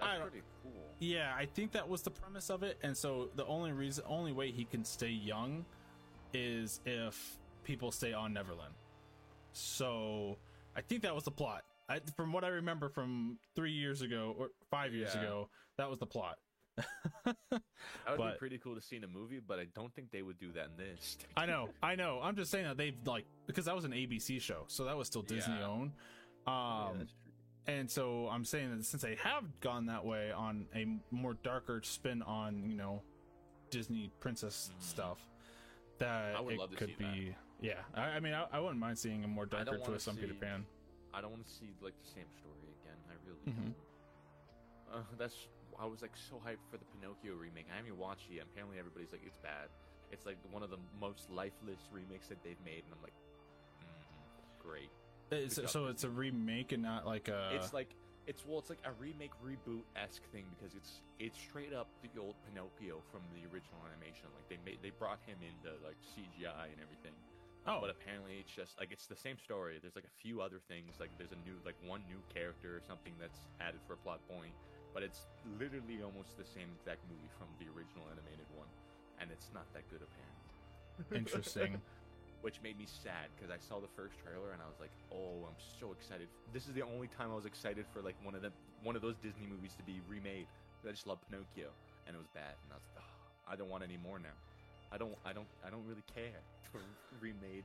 I That's pretty cool. Yeah, I think that was the premise of it and so the only reason only way he can stay young is if people stay on Neverland. So I think that was the plot. I, from what I remember from three years ago or five years Yeah. ago, that was the plot. That would But- be pretty cool to see in a movie, but I don't think they would do that in this. I know, I know. I'm just saying that they've like because that was an ABC show, so that was still Disney Yeah. owned. Yeah, Um, true. And so I'm saying that since they have gone that way on a more darker spin on you know Disney princess Mhm. stuff, that it could see that. be. Yeah, I, I mean, I, I wouldn't mind seeing a more darker twist on Peter Pan. I don't want to see like the same story again. I really Mhm. don't. Uh, that's I was like so hyped for the Pinocchio remake. I haven't watched it. Apparently, everybody's like it's bad. It's like one of the most lifeless remakes that they've made, and I'm like, mm, great. It's, so it's a remake and not like a. it's like it's well, it's like a remake reboot esque thing because it's it's straight up the old Pinocchio from the original animation. Like they made they brought him into like CGI and everything. Um, oh, But apparently it's just like it's the same story. There's like a few other things. Like there's a new like one new character or something that's added for a plot point. But it's literally almost the same exact movie from the original animated one, and it's not that good apparently. interesting. Which made me sad because I saw the first trailer and I was like, "Oh, I'm so excited!" This is the only time I was excited for like one of the one of those Disney movies to be remade. I just love Pinocchio, and it was bad, and I was like, oh, "I don't want any more now. I don't, I don't, I don't really care for remade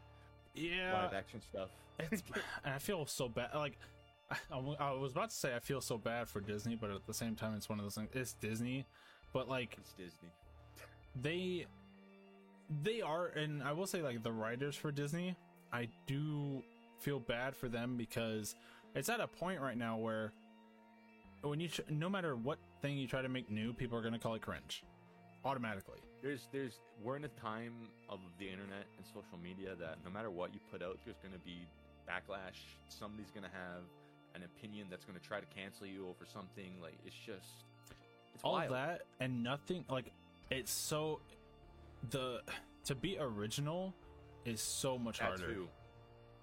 yeah, live action stuff." It's, and I feel so bad. Like I, I was about to say, I feel so bad for Disney, but at the same time, it's one of those things. It's Disney, but like It's Disney. they, they are, and I will say, like the writers for Disney, I do feel bad for them because it's at a point right now where when you, tr- no matter what thing you try to make new, people are going to call it cringe, automatically. There's, there's, we're in a time of the internet and social media that no matter what you put out, there's going to be backlash. Somebody's going to have an opinion that's going to try to cancel you over something. Like it's just it's all wild. that and nothing like it's so the to be original is so much That harder. too.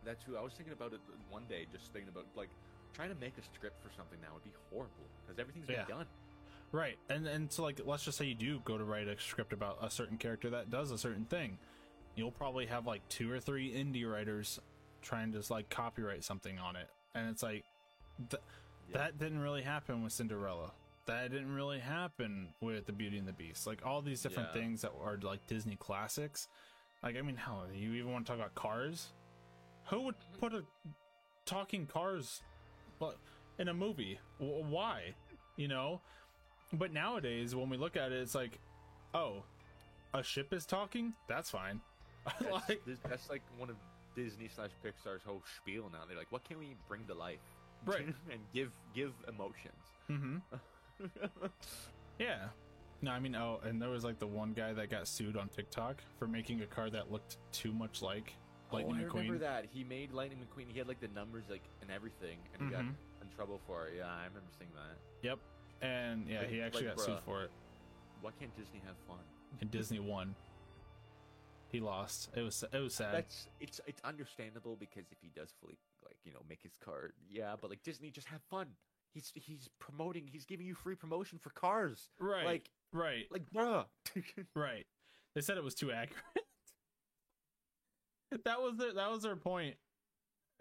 That too. I was thinking about it one day, just thinking about like trying to make a script for something now would be horrible because everything's been Yeah. done. Right. And and so like let's just say you do go to write a script about a certain character that does a certain thing. You'll probably have like two or three indie writers trying to just like copyright something on it. And it's like th- Yeah. that didn't really happen with Cinderella. That didn't really happen with The Beauty and the Beast. Like all these different Yeah. things that are like Disney classics. Like I mean, hell, you even want to talk about Cars? Who would put a talking cars but in a movie? W- Why? You know? But nowadays, when we look at it, it's like, oh, a ship is talking. That's fine. That's, like, that's like one of Disney slash Pixar's whole spiel now. They're like, what can we bring to life? Right. and give give emotions. hmm yeah. No, I mean, oh, and there was like the one guy that got sued on TikTok for making a car that looked too much like Lightning oh, I McQueen. remember that. He made Lightning McQueen. He had like the numbers like and everything, and he got Mhm. in trouble for it. Yeah, I remember seeing that. Yep. And yeah, he actually like, got sued bruh. for it. Why can't Disney have fun? And Disney won. He lost. It was it was sad. That's it's it's understandable because if he does fully like you know make his car, yeah, but like Disney just have fun. He's he's promoting. He's giving you free promotion for cars. right. Like right. like bruh. Right. They said it was too accurate. that was their that was their point.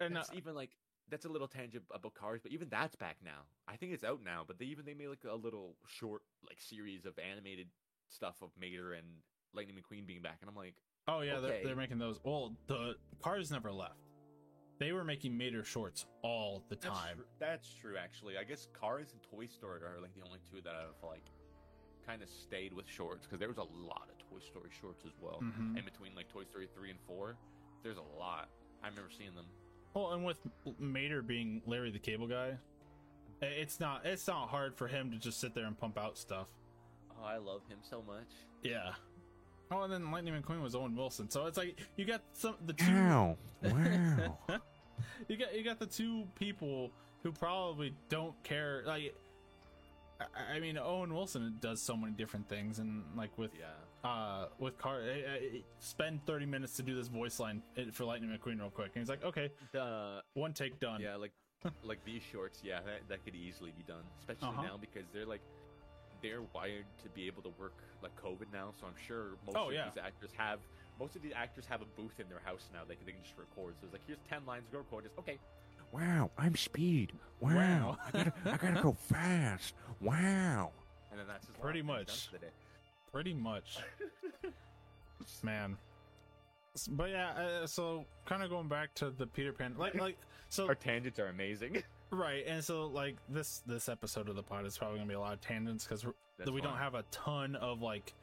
And uh, even like that's a little tangent about cars, but even that's back now. I think it's out now, but they even they made like a little short like series of animated stuff of Mater and Lightning McQueen being back, and I'm like, oh yeah, they're, they're making those. Well, the cars never left. They were making Mater shorts all the that's time. true, that's true actually. I guess Cars and Toy Story are like the only two that have like kind of stayed with shorts because there was a lot of Toy Story shorts as well. Mhm. In between like Toy Story three and four, there's a lot. I remember seeing them. Well, and with Mater being Larry the Cable Guy, it's not it's not hard for him to just sit there and pump out stuff. Oh, I love him so much. Yeah. Oh, and then Lightning McQueen was Owen Wilson, so it's like you got some the two. Wow. Wow. you got you got the two people who probably don't care. Like, I, I mean, Owen Wilson does so many different things, and like with Yeah. uh with car, I, I, spend thirty minutes to do this voice line eh, for Lightning McQueen real quick, and he's like, okay, The one take done. Yeah, like like these shorts, yeah, that, that could easily be done, especially Uh-huh. now because they're like they're wired to be able to work like COVID now. So I'm sure most Oh, of yeah. these actors have most of these actors have a booth in their house now. They can, they can just record. So it's like here's ten lines, go record. Just okay. Wow. I'm speed. Wow. Wow. I gotta, I gotta go fast. Wow. And then that's his Pretty line, and he's much. done for the day. pretty much man but yeah uh, so kind of going back to the peter pan like like so Our tangents are amazing. right and so like this this episode of the pod is probably gonna be a lot of tangents because we don't have a ton of like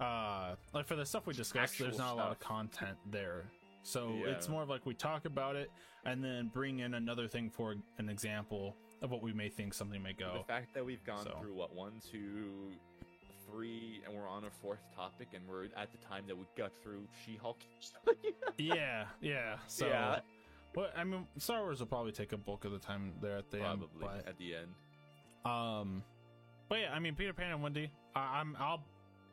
uh like for the stuff we discussed there's not a lot of content there so Yeah. it's more of like we talk about it and then bring in another thing for an example of what we may think something may go The fact that we've gone So. through what one, two, three, and we're on a fourth topic, and we're at the time that we got through She-Hulk. yeah yeah so Yeah. Well, I mean, Star Wars will probably take a bulk of the time there at the Probably end, at the end. um, but yeah, I mean, Peter Pan and Wendy, I, I'm I'll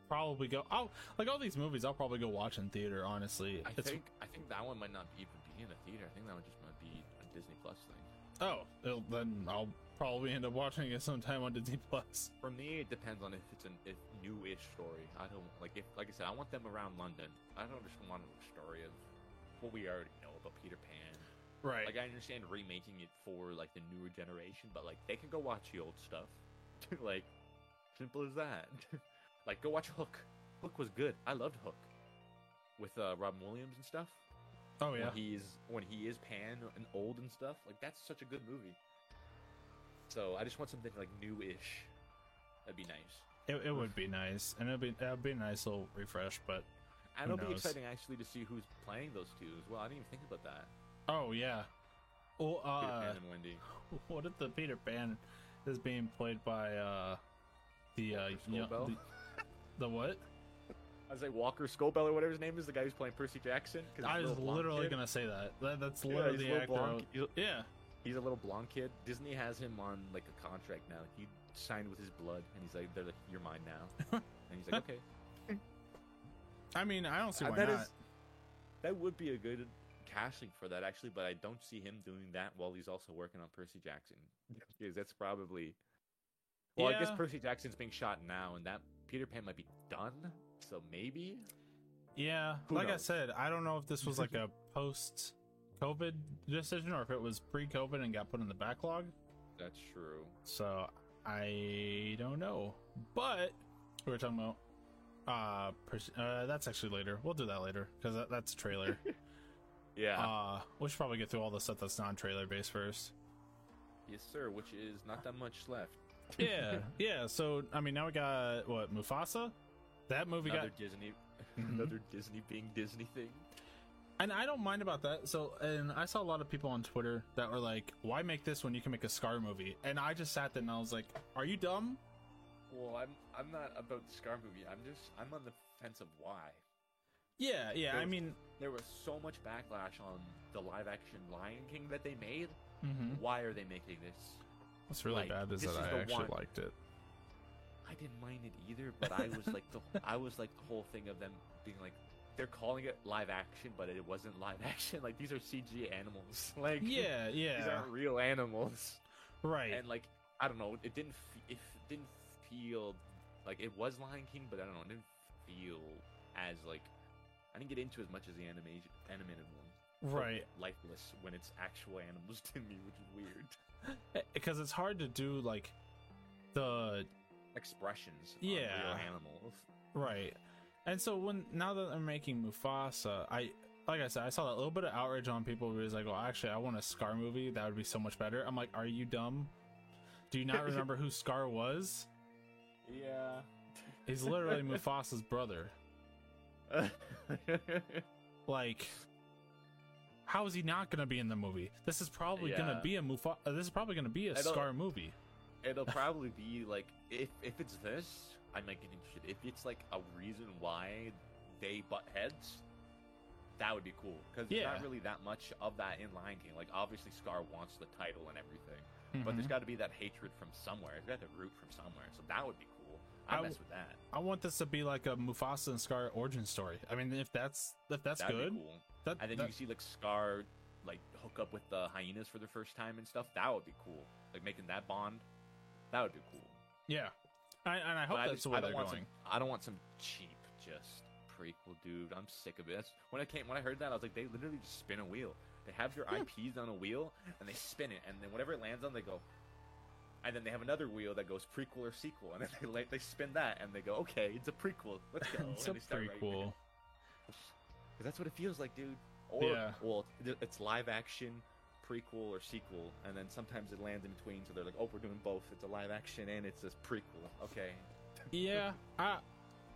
probably go. I'll like all these movies. I'll probably go watch in theater. Honestly, I it's think I think that one might not even be in a theater. I think that one just might be a Disney Plus thing. oh, it'll, then I'll probably end up watching it sometime on Disney Plus. For me, it depends on if it's an if new-ish story. I don't like if like I said, I want them around London. I don't just want a story of what we already know about Peter Pan. Right. Like I understand remaking it for like the newer generation, but like they can go watch the old stuff. like simple as that. like go watch Hook. Hook was good. I loved Hook with uh, Robin Williams and stuff. oh yeah. when he's when he is Pan and old and stuff. Like that's such a good movie. So I just want something like new-ish. That'd be nice. It, it would be nice, and it'd be it'd be a nice little refresh. But And it'll be exciting actually to see who's playing those two as well. I didn't even think about that. Oh yeah. Peter uh, Pan and Wendy. what if the Peter Pan is being played by uh the uh Walker you know, the, the what? I was like Walker Scobell or whatever his name is, the guy who's playing Percy Jackson. I was literally kid. gonna say that. that that's Yeah, literally the actor. blonde. I- Yeah, He's a little blonde kid. Disney has him on like a contract now. He signed with his blood, and he's like, "They're like, you're mine now." and he's like, "Okay." I mean, I don't see Uh, why that not. is- that would be a good casting for that actually, but I don't see him doing that while he's also working on Percy Jackson. Because that's probably well, I guess Percy Jackson's being shot now, and that Peter Pan might be done. So maybe Yeah, Who like I said, I don't know if this was like a post COVID decision or if it was pre COVID and got put in the backlog. that's true. So I don't know. But we were talking about uh, pers- uh that's actually later. We'll do that later because that, that's a trailer. Yeah. uh, we should probably get through all the stuff that's non-trailer based first. yes, sir. Which is not that much left. Yeah, yeah. So I mean, now we got what Mufasa. That movie another got, Disney, Mhm. another Disney being Disney thing. and I don't mind about that. So, and I saw a lot of people on Twitter that were like, "Why make this when you can make a Scar movie?" And I just sat there and I was like, "Are you dumb?" Well, I'm I'm not about the Scar movie. I'm just I'm on the fence of why. Yeah, yeah. I mean, There was so much backlash on the live action Lion King that they made. mhm. Why are they making this? what's really like, bad is this that is I actually one- liked it. I didn't mind it either, but I was like the I was like the whole thing of them being like they're calling it live action, but it wasn't live action. Like these are CG animals. Like Yeah, yeah, these aren't real animals. Right. And like I don't know, it didn't fe- it didn't feel like it was Lion King, but I don't know, it didn't feel as like I didn't get into as much as the animation animated one. Right. lifeless when it's actual animals to me, which is weird. Eh, because it's hard to do like the Expressions, on Yeah. real animals. right and so when now that they're making mufasa i like i said i saw that little bit of outrage on people who was like well actually i want a scar movie that would be so much better i'm like are you dumb do you not remember who scar was Yeah. he's literally mufasa's brother like how is he not going to be in the movie this is probably going to be a mufa uh, this is probably going to be a I don't- scar movie It'll probably be like if if it's this, I might get interested. If it's like a reason why they butt heads, that would be cool because there's Yeah. not really that much of that in Lion King. Like obviously Scar wants the title and everything, but there's got to be that hatred from somewhere. It's got to root from somewhere, so that would be cool. I I mess with that. I want this to be like a Mufasa and Scar origin story. I mean, if that's if that's That'd good, cool. that, And then that- you see like Scar like hook up with the hyenas for the first time and stuff. That would be cool. Like making that bond. That would be cool. yeah, I, and I hope But that's the way I they're going. Some, I don't want some cheap just prequel, dude. I'm sick of it. That's, when I came, when I heard that, I was like, they literally just spin a wheel. They have their IPs on a wheel and they spin it, and then whatever it lands on, they go. And then they have another wheel that goes prequel or sequel, and then they like they spin that, and they go, okay, it's a prequel. Let's go. it's a and writing prequel. it. 'Cause that's what it feels like, dude. Or Yeah. well, it's live action prequel or sequel, and then sometimes it lands in between. So they're like, oh, we're doing both. It's a live action and it's a prequel. Okay. Yeah, I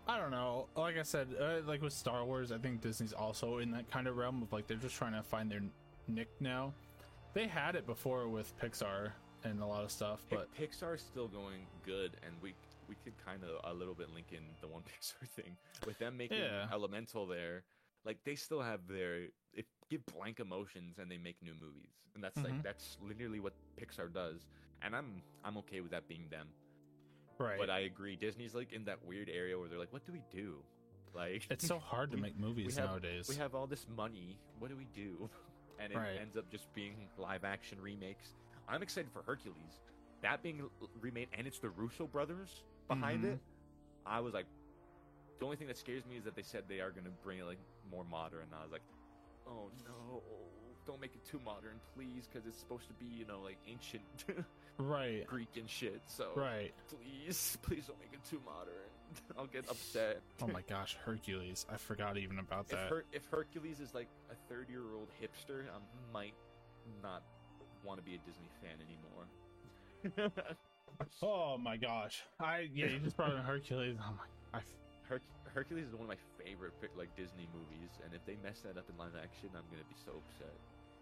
I don't know. Like I said, uh, like with Star Wars, I think Disney's also in that kind of realm of like they're just trying to find their nick now. They had it before with Pixar and a lot of stuff, but Pixar's still going good, and we we could kind of a little bit link in the one Pixar thing with them making Yeah. Elemental there. Like they still have their give blank emotions and they make new movies, and that's Mhm. like that's literally what Pixar does. And I'm I'm okay with that being them. right. But I agree, Disney's like in that weird area where they're like, what do we do? Like it's so hard to we- make movies have- nowadays. we have all this money. What do we do? And it Right. ends up just being live action remakes. I'm excited for Hercules. That being remade, and it's the Russo brothers behind Mhm. it. I was like, the only thing that scares me is that they said they are going to bring it like more modern. I was like, oh no, don't make it too modern, please, because it's supposed to be, you know, like ancient right, Greek and shit. So right. please, please don't make it too modern. I'll get upset. Oh my gosh, Hercules! I forgot even about If, that. Her- if Hercules is like a 30 year old hipster, I might not want to be a Disney fan anymore. Oh my gosh! I yeah, you just brought in Hercules. Oh my, I Her- Hercules is one of my favorite like Disney movies, and if they mess that up in live action, I'm gonna be so upset.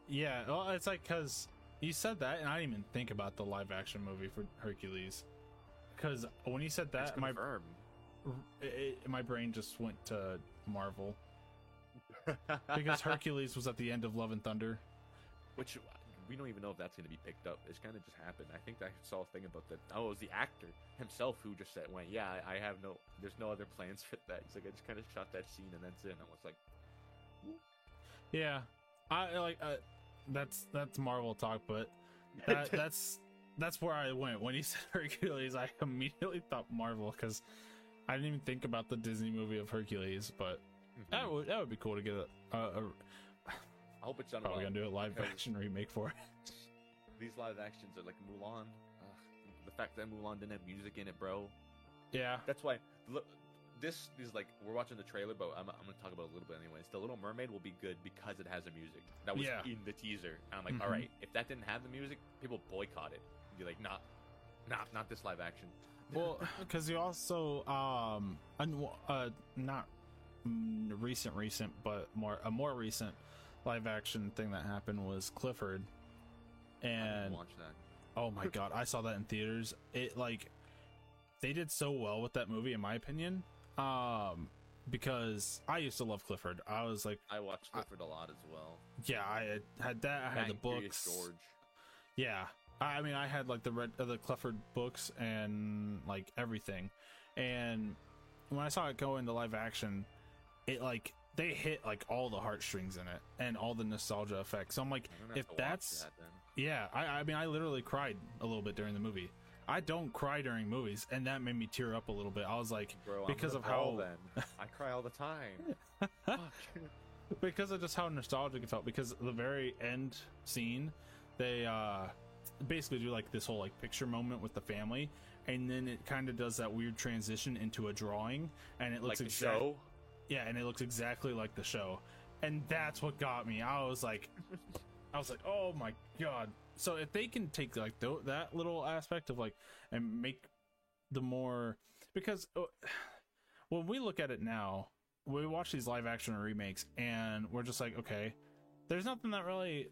Yeah, well, it's like because you said that, and I didn't even think about the live action movie for Hercules. Because when you said that, my it, my brain just went to Marvel because Hercules was at the end of Love and Thunder. which we don't even know if that's going to be picked up. It's kind of just happened. I think I saw a thing about that. Oh, it was the actor himself who just said, "Went, yeah, I, have no, there's no other plans for that." He's like, I just kind of shot that scene and that's it. And I was like, Yeah, I like uh, that's that's Marvel talk, but that, that's that's where I went when he said Hercules. I immediately thought Marvel because I didn't even think about the Disney movie of Hercules, but that "Mhm." would that would be cool to get a, a, a I hope it's done probably well. gonna do a live action remake for it. These live actions are like Mulan. Ugh, the fact that Mulan didn't have music in it, bro. Yeah, That's why. Look, this is like we're watching the trailer, but I'm, I'm gonna talk about it a little bit anyways. The Little Mermaid will be good because it has the music that was Yeah. in the teaser. And I'm like, Mhm. all right, if that didn't have the music, people boycott it. Be like, not, not, not this live action. well, because you also um, un- uh, not mm, recent, recent, but more a more recent live action thing that happened was Clifford, I and watch that. Oh my god, I saw that in theaters. It like they did so well with that movie in my opinion. Um because I used to love Clifford. I was like, I watched Clifford a lot as well. yeah, I had, had that. I had the books. George. Yeah, I I mean, I had like the red, uh, the Clifford books and like everything. And when I saw it go into live action, it like they hit like all the heartstrings in it and all the nostalgia effects. So I'm like, I'm if that's that yeah, I, I mean, I literally cried a little bit during the movie. I don't cry during movies, and that made me tear up a little bit. I was like, Bro, because of how- then. I cry all the time. Because of just how nostalgic it felt. Because the very end scene, they uh basically do like this whole like picture moment with the family, and then it kind of does that weird transition into a drawing, and it looks like exact- show. Yeah, and it looks exactly like the show, and that's what got me. I was like, I was like, oh my god. So if they can take like th- that little aspect of like and make the more because uh, when we look at it now, we watch these live action remakes and we're just like, okay, there's nothing that really.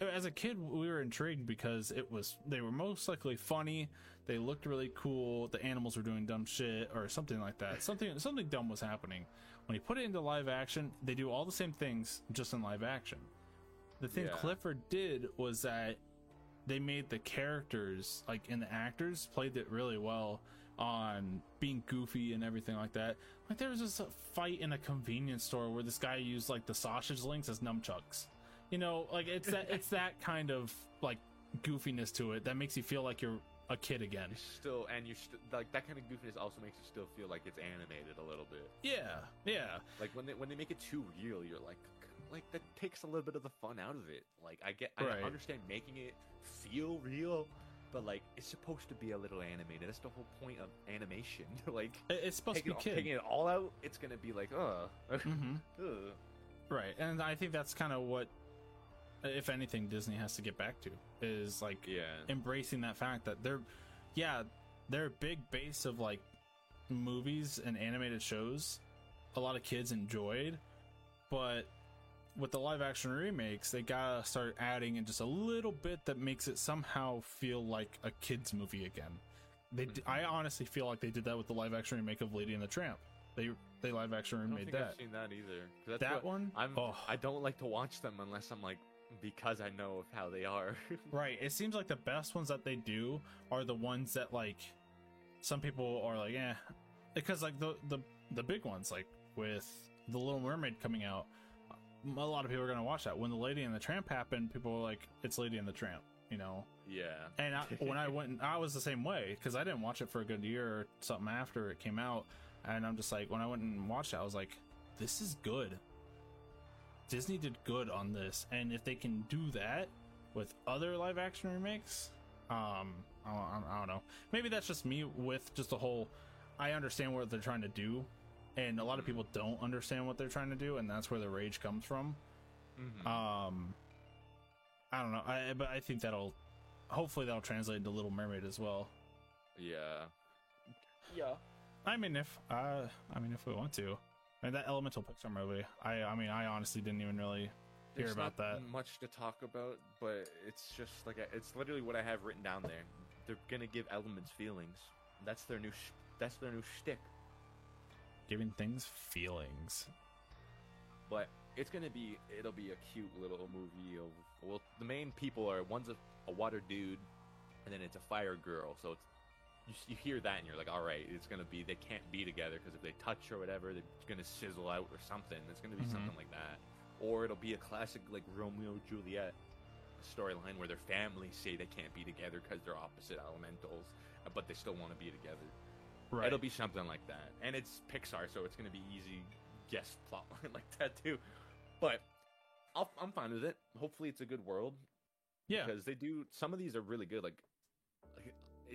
As a kid, we were intrigued because it was they were most likely funny. They looked really cool. The animals were doing dumb shit or something like that. Something something dumb was happening. When you put it into live action, they do all the same things just in live action. The thing Yeah. Clifford did was that they made the characters like and the actors played it really well on being goofy and everything like that. Like there was this fight in a convenience store where this guy used like the sausage links as nunchucks. You know, like it's that it's that kind of like goofiness to it that makes you feel like you're a kid again. You're still, and you're still like that kind of goofiness also makes you still feel like it's animated a little bit. Yeah, yeah. Like when they when they make it too real, you're like, like that takes a little bit of the fun out of it. Like I get, I understand making it feel real, but like it's supposed to be a little animated. That's the whole point of animation. like It's supposed to be it- kid. taking it all out, it's gonna be like, uh, hmm ugh. Right, and I think that's kind of what, if anything, Disney has to get back to is like yeah, embracing that fact that they're, yeah, they're a big base of like movies and animated shows. A lot of kids enjoyed, but with the live action remakes, they gotta start adding in just a little bit that makes it somehow feel like a kids movie again. They, d I mm-hmm. honestly feel like they did that with the live action remake of Lady and the Tramp. They they live action remade think that. I've seen that either. That what- one, I'm. oh. I don't like to watch them unless I'm like because I know of how they are. Right. It seems like the best ones that they do are the ones that like some people are like, eh, because like the the the big ones like with the Little Mermaid coming out, a lot of people are gonna watch that. When the Lady and the Tramp happened, people were like, it's Lady and the Tramp, you know. yeah. And I, when I went, I was the same way because I didn't watch it for a good year or something after it came out, and I'm just like, when I went and watched it, I was like, this is good. Disney did good on this, and if they can do that with other live action remakes, um, I, I, I don't know. Maybe that's just me with just the whole. I understand what they're trying to do, and a lot of people don't understand what they're trying to do, and that's where the rage comes from. Mhm. Um, I don't know, I but I think that'll hopefully that'll translate into Little Mermaid as well. yeah. Yeah. I mean, if uh, I mean, if we want to, I mean, that Elemental Pixar movie. I I mean, I honestly didn't even really hear There's about that. much to talk about, but it's just like a, it's literally what I have written down there. They're gonna give elements feelings. That's their new. Sh- that's their new shtick. Giving things feelings. But it's gonna be it'll be a cute little movie of well the main people are one's a, a water dude and then it's a fire girl so it's you, you hear that and you're like all right it's gonna be they can't be together because if they touch or whatever they're gonna sizzle out or something it's gonna be Mhm. something like that or it'll be a classic like romeo juliet storyline where their families say they can't be together because they're opposite elementals uh, but they still want to be together Right. It'll be something like that, and it's Pixar, so it's gonna be easy guess plotline like that too. But I'll, I'm fine with it. Hopefully, it's a good world yeah. because they do. Some of these are really good. Like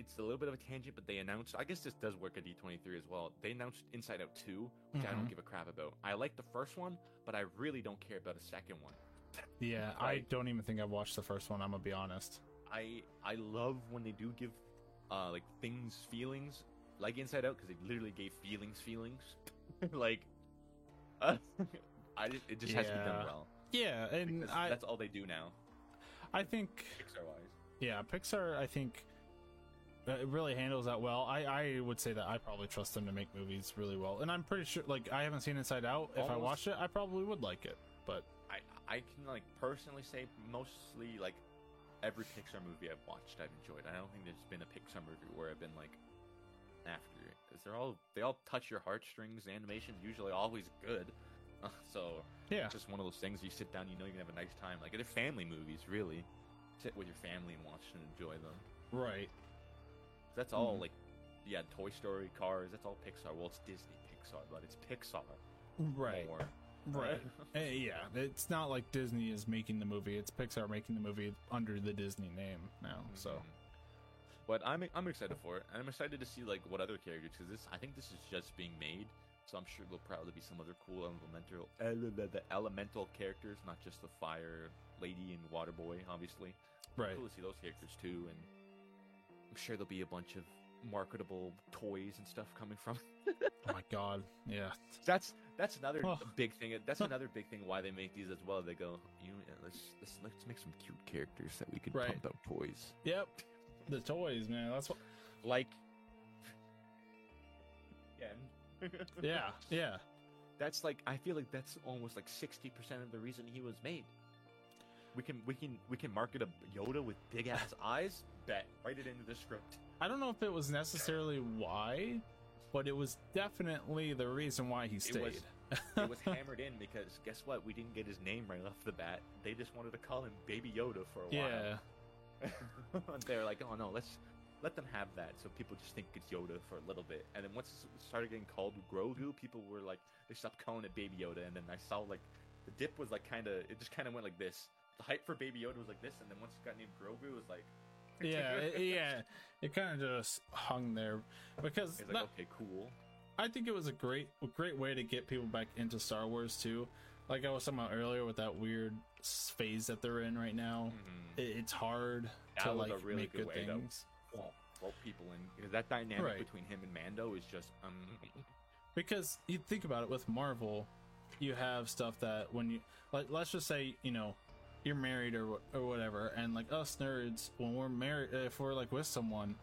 it's a little bit of a tangent, but they announced. I guess this does work at D23 as well. They announced Inside Out 2, which I don't Mhm. give a crap about. I like the first one, but I really don't care about a second one. Yeah. I don't even think I've watched the first one. I'm gonna be honest. I I love when they do give uh like things feelings like Inside Out because they literally gave feelings feelings like uh, I just, it just has to be done well Yeah, and because I that's all they do now I think Pixar wise yeah, Pixar. I think it really handles that well. I I would say that I probably trust them to make movies really well, and I'm pretty sure. Like I haven't seen Inside Out. If I watched it, I probably would like it. But I I can like personally say mostly like every Pixar movie I've watched I've enjoyed I don't think there's been a Pixar movie where I've been like after it because they're all they all touch your heartstrings the animation usually always good so yeah, It's just one of those things you sit down, you know you're gonna have a nice time. Like they're family movies, really. Sit with your family and watch and enjoy them. right. That's all Mhm. like, yeah, Toy Story, Cars. That's all Pixar. Well, it's Disney Pixar, but it's Pixar. Right. More. Right. Eh, yeah, it's not like Disney is making the movie. It's Pixar making the movie under the Disney name now. So Mhm. But I'm I'm excited for it, and I'm excited to see like what other characters because this I think this is just being made, so I'm sure there'll probably be some other cool elemental the elemental characters, not just the fire lady and water boy, obviously. right. cool to see those characters too, and I'm sure there'll be a bunch of marketable toys and stuff coming from. Oh my god. Yeah. that's that's another Oh. big thing. That's another big thing why they make these as well. They go, you know, let's let's let's make some cute characters that we could Right. pump out toys Yep. The toys, man. That's what. like. Yeah. Yeah. Yeah. That's like I feel like that's almost like sixty percent of the reason he was made. We can we can we can market a Yoda with big ass eyes. Write it into the script. I don't know if it was necessarily why, but it was definitely the reason why he stayed. was- it was hammered in because guess what? We didn't get his name right off the bat. They just wanted to call him Baby Yoda for a while. yeah. while. they were like, oh no, let's let them have that, so people just think it's Yoda for a little bit. And then once it started getting called Grogu, people were like, they stopped calling it Baby Yoda. And then I saw like the dip was like kind of, it just kind of went like this. The hype for Baby Yoda was like this, and then once it got named Grogu, it was like, Yeah. it- yeah. It kind of just hung there because It's like, that- okay, cool. I think it was a great, a great way to get people back into Star Wars too. Like I was talking about earlier with that weird phase that they're in right now. Mhm. It, it's hard That to was a like really make good good way to- things. Well, well, people in because that dynamic Right. between him and Mando is just um. because you think about it with Marvel, you have stuff that when you like, let's just say you know you're married or wh- or whatever, and like us nerds, when we're married, if we're like with someone,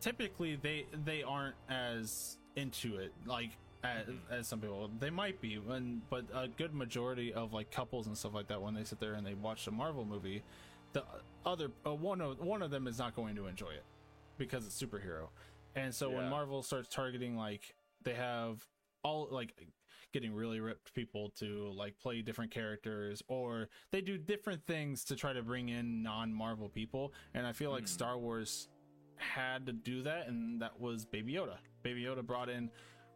typically they they aren't as into it like as, Mhm. as some people they might be when but a good majority of like couples and stuff like that when they sit there and they watch a marvel movie the other uh, one of one of them is not going to enjoy it because it's superhero and so when marvel starts targeting like they have all like getting really ripped people to like play different characters or they do different things to try to bring in non-marvel people and i feel like Hmm. star wars had to do that and that was baby yoda baby yoda brought in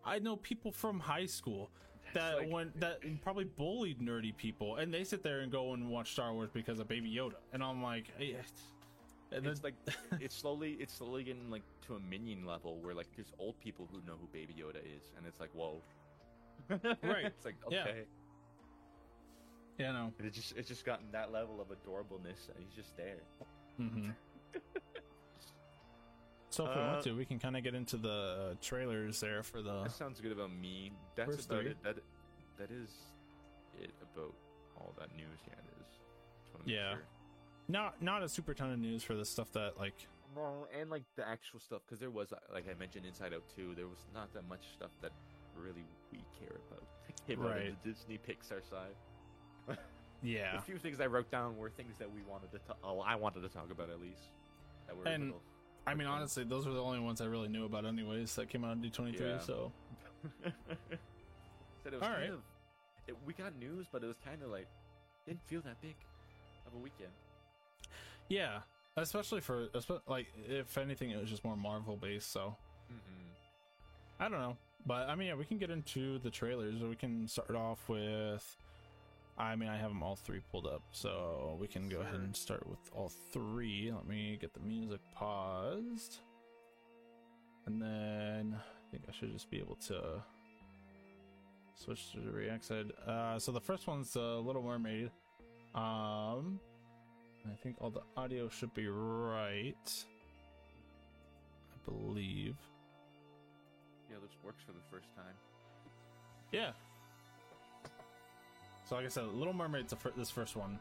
i know people from high school that like- that probably bullied nerdy people and they sit there and go and watch star wars because of baby yoda and i'm like eh, and It's like it's slowly it's slowly getting like to a minion level where like there's old people who know who Baby Yoda is, and it's like whoa. Right. It's like Yeah. okay. you know And It's just it's just gotten that level of adorableness, and he's just there. Mm-hmm. so if we Uh, want to we can kind of get into the uh, trailers there for the That sounds good about me. That's First about three. it. That that is it about all that news. Yeah, it is. Just wanna make Yeah. sure. not not a super ton of news for the stuff that like No, and like the actual stuff, because there was, uh, like I mentioned, Inside Out 2, there was not that much stuff that really we care about. Of Right. the Disney Pixar side. Yeah. A few things I wrote down were things that we wanted to. talk. oh, I wanted to talk about at least. That were And- little- I mean, honestly, those were the only ones I really knew about, anyways. That came out in D23. So Said it was All kind right. of. It, we got news, but it was kind of like didn't feel that big of a weekend. yeah, especially for like if anything, it was just more Marvel based. So Mm-hmm. I don't know, but I mean, yeah, we can get into the trailers. We can start off with. I mean, I have them all three pulled up, so we can go ahead and start with all three. Let me get the music paused, and then I think I should just be able to switch to the React side. Uh, so the first one's uh, Little Mermaid. Um, I think all the audio should be right. I believe. Yeah, this works for the first time. Yeah. So like I said, Little Mermaid's this first one.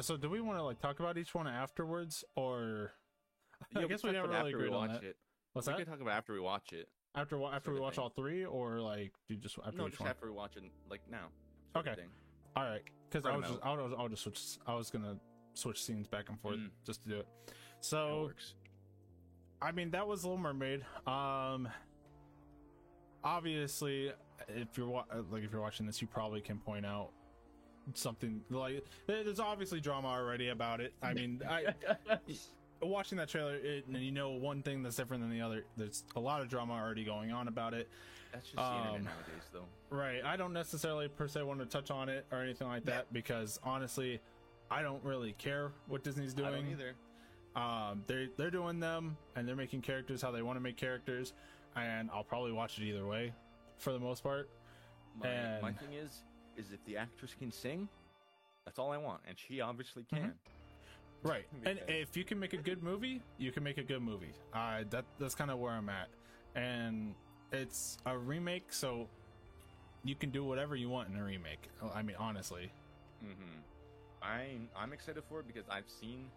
So do we want to like talk about each one afterwards, or I guess we talk never really we agreed on that. it. What's we that? can talk about after we watch it. After wa- after sort we watch thing. all three, or like do you just after no, each just one? after we watch it, like now. Okay. All right, because I was just I was, I was just switch. I was gonna switch scenes back and forth Mm. just to do it. So. I mean, that was Little Mermaid. Um, obviously, if you're wa- uh, like if you're watching this, you probably can point out something like there's obviously drama already about it. I mean, I watching that trailer, it, and you know one thing that's different than the other. There's a lot of drama already going on about it. That's just the internet um, nowadays, though. Right. I don't necessarily per se want to touch on it or anything like that because honestly, I don't really care what Disney's I doing. don't either. Um, they're they're doing them and they're making characters how they want to make characters, and I'll probably watch it either way, for the most part. My, my thing is, is if the actress can sing, that's all I want, and she obviously Mm-hmm. can. Right. And if you can make a good movie, you can make a good movie. Uh, that that's kind of where I'm at, and it's a remake, so you can do whatever you want in a remake. I mean, honestly. Mm-hmm. I'm I'm excited for it because I've seen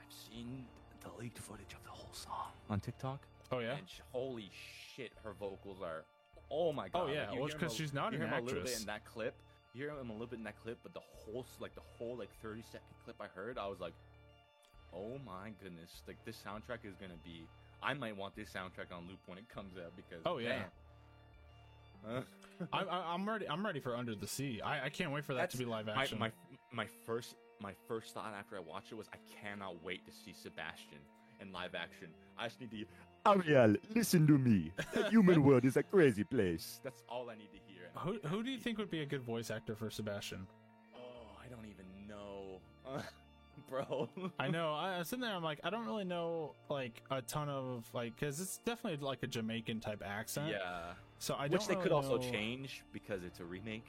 I've seen the leaked footage of the whole song on TikTok. Oh yeah. And sh- holy shit, her vocals are. Oh my god! Oh, yeah. like, Well, it's hear 'em 'cause she's not an hear 'em a little bit actress. in that clip. You hear him a little bit in that clip, but the whole like the whole like thirty second clip I heard, I was like, oh my goodness! Like this soundtrack is gonna be. I might want this soundtrack on loop when it comes out because. Oh, yeah. Uh, I, I, I'm ready. I'm ready for Under the Sea. I, I can't wait for that to be live my, action. my my first my first thought after I watched it was I cannot wait to see Sebastian in live action. I just need to. Ariel, listen to me. The human world is a crazy place. That's all I need to hear. Who who do you think would be a good voice actor for Sebastian? Oh, I don't even know, bro. I know. I, I was sitting there. I'm like, I don't really know like a ton of like because it's definitely like a Jamaican type accent. yeah, So I which they could also know- change because it's a remake.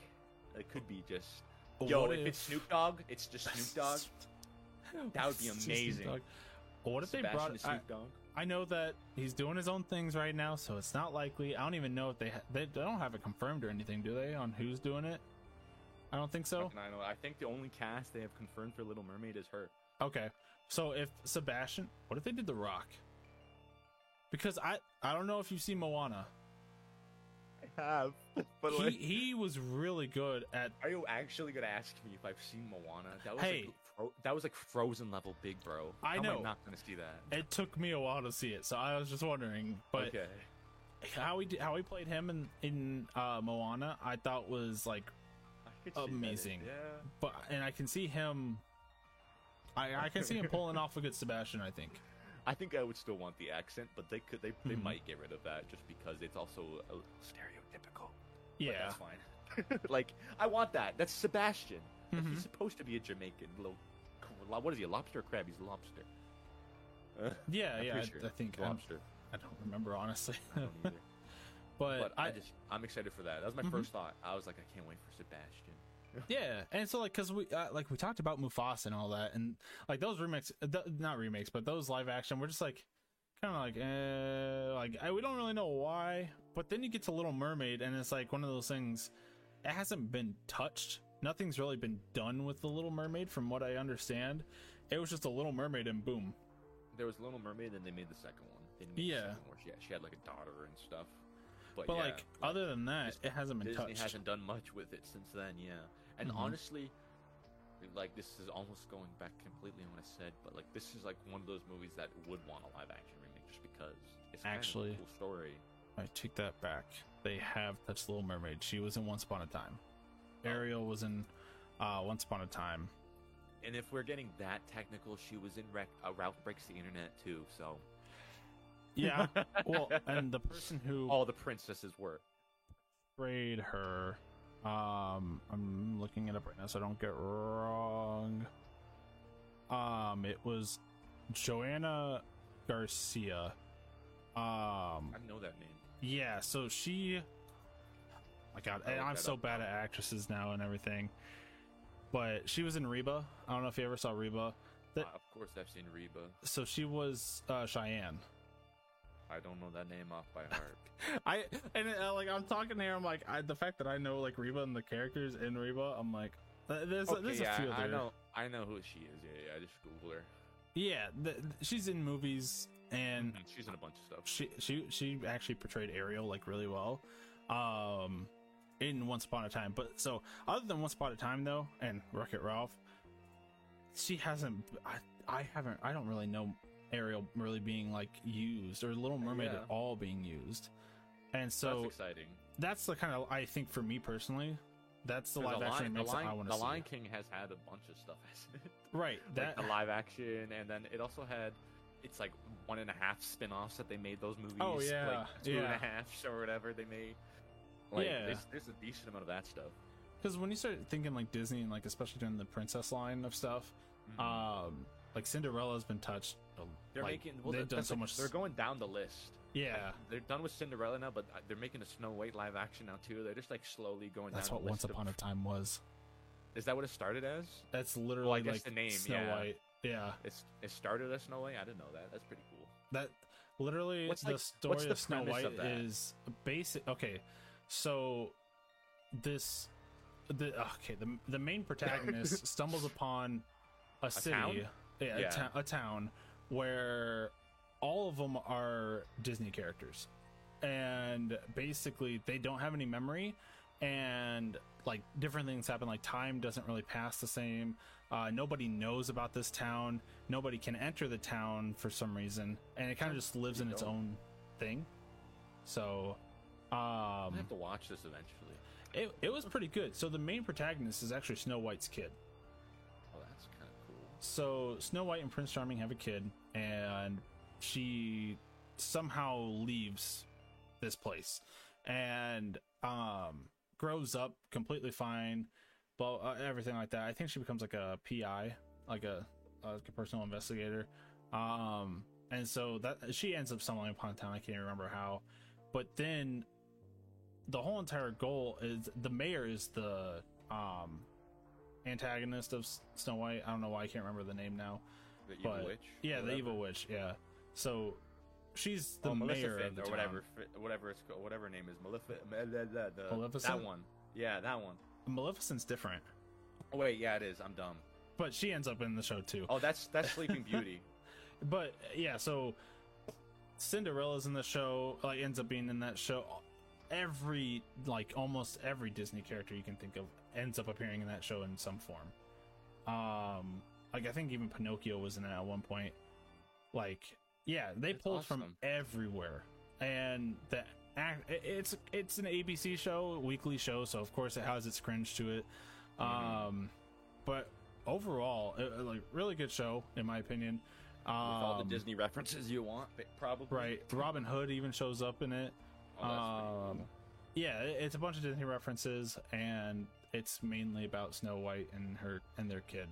It could be just. Yo, what if, it's Snoop Dogg, it's just Snoop Dogg. That would be amazing. Dogg. Well, what if they brought? is I, Snoop Dogg. I know that he's doing his own things right now, so it's not likely. I don't even know if they ha- they, they don't have it confirmed or anything, do they? On who's doing it? I don't think so. I know. I think the only cast they have confirmed for Little Mermaid is her. Okay. So if Sebastian, what if they did The Rock? Because I I don't know if you've seen Moana. I have. But he like, he was really good at Are you actually gonna ask me if I've seen Moana? That was Hey. like fro- that was like Frozen level big, bro. I How know. Am I not gonna see that. it took me a while to see it, so I was just wondering. But okay. how he how he played him in in uh, Moana, I thought was like amazing. Yeah. but and I can see him. I I can see him pulling off a good Sebastian. I think. I think I would still want the accent, but they could they, they Mhm. might get rid of that just because it's also a stereotypical. Yeah. that's fine. like I want that. That's Sebastian. Mhm. He's supposed to be a Jamaican little. What is he? A lobster or crab? He's a lobster. Uh, Yeah, I'm yeah. I, sure I think he's I'm- lobster. I don't remember honestly, I don't either. but, but I, I, just I'm excited for that. That was my Mhm. first thought. I was like, I can't wait for Sebastian. yeah, and so like because we uh, like we talked about Mufasa and all that, and like those remakes, th- not remakes, but those live action, we're just like kind of like, eh, like I, we don't really know why. But then you get to Little Mermaid, and it's like one of those things. It hasn't been touched. Nothing's really been done with the Little Mermaid, from what I understand. It was just a Little Mermaid, and boom. There was Little Mermaid, and they made the second one. They didn't the Yeah. second where she had, she had like a daughter and stuff. But, But yeah, like other than that, it hasn't been Disney touched. hasn't done much with it since then, yeah. And Mhm. honestly, like this is almost going back completely on what I said, but like this is like one of those movies that would want a live action remake just because it's kind Actually- of a cool story. I take that back. They have touched Little Mermaid. She was in Once Upon a Time. Ariel was in uh, Once Upon a Time. And if we're getting that technical, she was in Rec- uh, Ralph Breaks the Internet too. So Yeah. well, and the person who all the princesses were. portrayed her, um, I'm looking it up right now so I don't get wrong. Um, it was Joanna Garcia. Um, I know that name. yeah. So she. My God, and I'm so bad at actresses now and everything. But she was in Reba. I don't know if you ever saw Reba. That- Uh, of course, I've seen Reba. So she was uh, Cheyenne. I don't know that name off by heart. I and uh, like I'm talking here. I'm like I, the fact that I know like Reba and the characters in Reba. I'm like there's okay, there's yeah, a few I there. know. I know who she is. Yeah, yeah. I just Google her. Yeah, th- th- she's in movies and Mhm, she's in a bunch of stuff. she she she actually portrayed Ariel like really well. Um, in Once Upon a Time. But so other than Once Upon a Time though, and Wreck It Ralph, she hasn't. I I haven't. I don't really know Ariel really being like used or Little Mermaid Yeah. at all being used. And So that's exciting. that's the kind of I think for me personally, that's the live action Lion, the, that I Lion, want to see. Lion King has had a bunch of stuff, hasn't it? Right, like that the live action, and then it also had it's like one and a half spin-offs that they made those movies. Oh, yeah, like two and a yeah. half or whatever they made. Like, Yeah. there's, there's a decent amount of that stuff. because when you start thinking like Disney and like especially during the princess line of stuff, um, like Cinderella's been touched. uh, They're like, making well, they've done so like- much. They're going down the list. yeah, Like, they're done with Cinderella now, but uh, they're making a Snow White live action now too. They're just like slowly going that's down. what the Once list Upon a Time was. Is that what it started as? That's literally guess like the name, Snow yeah. White. Yeah, It's it started as Snow White. I didn't know that. That's pretty cool. that literally What's, the story what's the of Snow White of is basic. Okay, so this the okay the the main protagonist stumbles upon a, city, town? yeah, Yeah. A, ta- a town where all of them are Disney characters, and basically they don't have any memory, and like different things happen. Like time doesn't really pass the same. Uh, nobody knows about this town. Nobody can enter the town for some reason, and it kind of just lives in pretty its own thing. So, um, I have to watch this eventually. it, it was pretty good. So the main protagonist is actually Snow White's kid. Oh, that's kind of cool. So Snow White and Prince Charming have a kid, and she somehow leaves this place and um, grows up completely fine, but uh, everything like that. I think she becomes like a PI, like a like a personal investigator. Um, and so that she ends up stumbling upon town. I can't even remember how, but then the whole entire goal is the mayor is the um antagonist of Snow White. I don't know why I can't remember the name now. The evil But- witch. Yeah, the evil witch. Yeah. So she's the oh, mayor Maleficent of the or whatever, fi- whatever it's called, whatever name is, Maleficent. That one. Yeah, that one. Maleficent's different, Oh wait, yeah, it is. I'm dumb. but she ends up in the show too. Oh, that's that's Sleeping Beauty. But yeah, so Cinderella's in the show. Like ends up being in that show. Every like almost every Disney character you can think of ends up appearing in that show in some form. Um, like I think even Pinocchio was in it at one point. Like, yeah, they That's pulled from everywhere, and the act it's it's an ABC show, weekly show, so of course it has its cringe to it. Mhm. Um, but overall, uh, like really good show in my opinion. Um, With all the Disney references you want, probably. right? Robin Hood even shows up in it. Oh, Um, cool. yeah, it's a bunch of Disney references, and it's mainly about Snow White and her and their kid,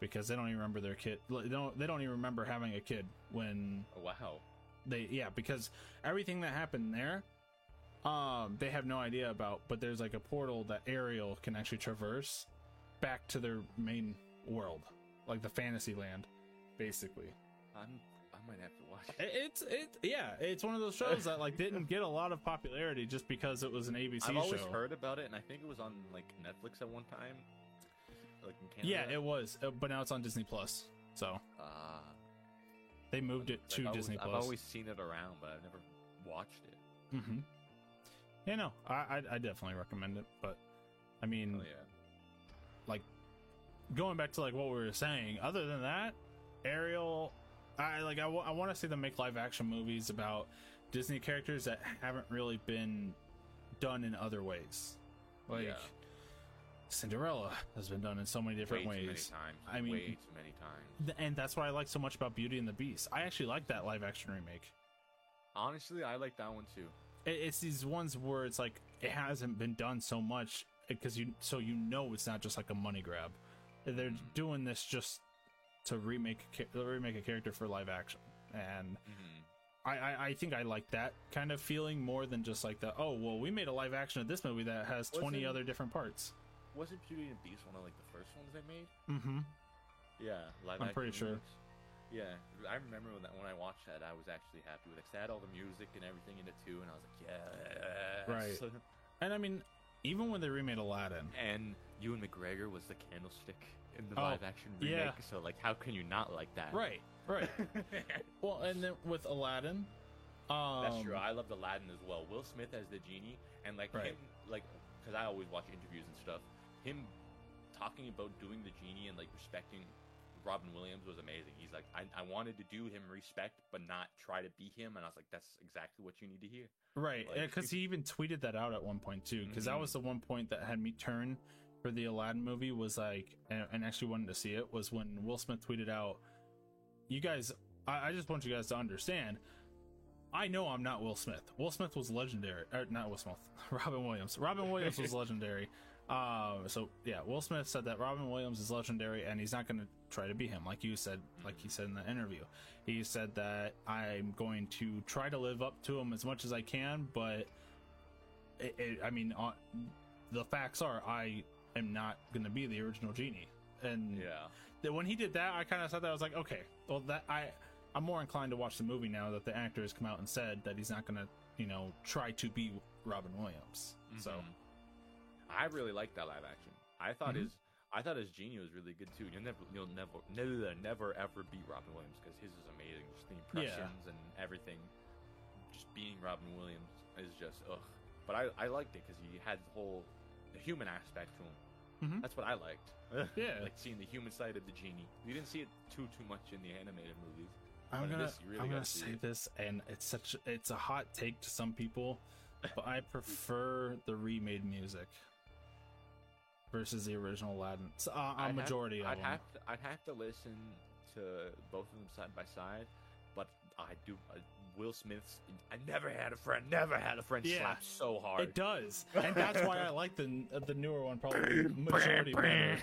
because they don't even remember their kid. They don't they don't even remember having a kid when Oh, wow. they yeah because everything that happened there, um, they have no idea about. But there's like a portal that Ariel can actually traverse back to their main world, like the fantasy land, basically. I'm, I might have to it. It- It's it yeah, it's one of those shows that like didn't get a lot of popularity just because it was an ABC I've always show. heard about it, and I think it was on like Netflix at one time. Like in Canada. yeah, it was, uh, but now it's on Disney Plus. So Ah. they moved it to always- Disney Plus. I've always seen it around, but I've never watched it. Mm-hmm. Yeah, no, I, I I definitely recommend it. But I mean, Oh yeah. like going back to like what we were saying. Other than that, Ariel, I like I, want to see them make live action movies about Disney characters that haven't really been done in other ways. Like Yeah. Cinderella has been done in so many different way ways. many. I mean- way too many times. And that's what I like so much about Beauty and the Beast. I actually like that live action remake. Honestly, I like that one too. It, it's these ones where it's like it hasn't been done so much because you so you know it's not just like a money grab. They're mm-hmm. doing this just to remake a, remake a character for live action, and hmm I, I I think I like that kind of feeling more than just like the oh well we made a live action of this movie that has twenty Wasn't- other different parts. Wasn't Beauty and the Beast one of like the first ones they made? Mm-hmm. Yeah, live action. I'm action pretty sure. remakes. Yeah, I remember when that when I watched that, I was actually happy with it. 'cause They had all the music and everything in it too, and I was like, yeah, Right. And I mean, even when they remade Aladdin, And Ewan McGregor was the candlestick in the Oh, live action remake, yeah. so like, how can you not like that? right, right. well, and then with Aladdin, um, That's true. I loved Aladdin as well. Will Smith as the genie, and like Right. him, like because I always watch interviews and stuff. Him talking about doing the genie and like respecting Robin Williams was amazing. He's like, I, I wanted to do him respect, but not try to be him, and I was like, that's exactly what you need to hear. Right, Like- because he even tweeted that out at one point too. Because that Mhm. was the one point that had me turn for the Aladdin movie was like, and, and actually wanted to see it was when Will Smith tweeted out, "You guys, I, I just want you guys to understand. I know I'm not Will Smith. Will Smith was legendary, or not Will Smith, Robin Williams. Robin Williams was legendary. Um, so yeah, Will Smith said that Robin Williams is legendary, and he's not going to try to be him, like you said, like he said in the interview. He said that I'm going to try to live up to him as much as I can, but it, it, I mean, uh, the facts are I am not going to be the original genie. And Yeah. that when he did that, I kind of thought that I was like, okay, well that I I'm more inclined to watch the movie now that the actor has come out and said that he's not going to, you know, try to be Robin Williams. So Mhm. I really liked that live action. I thought Mhm. his I thought his genie was really good too. You'll never you'll never never never ever beat Robin Williams because his is amazing. Just the impressions and everything. Just being Robin Williams is just ugh. But I I liked it because he had the whole the human aspect to him. Mhm. That's what I liked. Yeah. like seeing the human side of the genie. You didn't see it too too much in the animated movies. I'm But gonna this, really I'm gonna say it. this, and it's such it's a hot take to some people, but I prefer the remade music versus the original Aladdin. So, uh, a I'd have- majority I'd of them. have to, I'd have to listen to both of them side by side, but I do. Uh, Will Smith's "I never had a friend, never had a friend" Yeah. slaps so hard. It does, and that's why I like the the newer one probably majority better.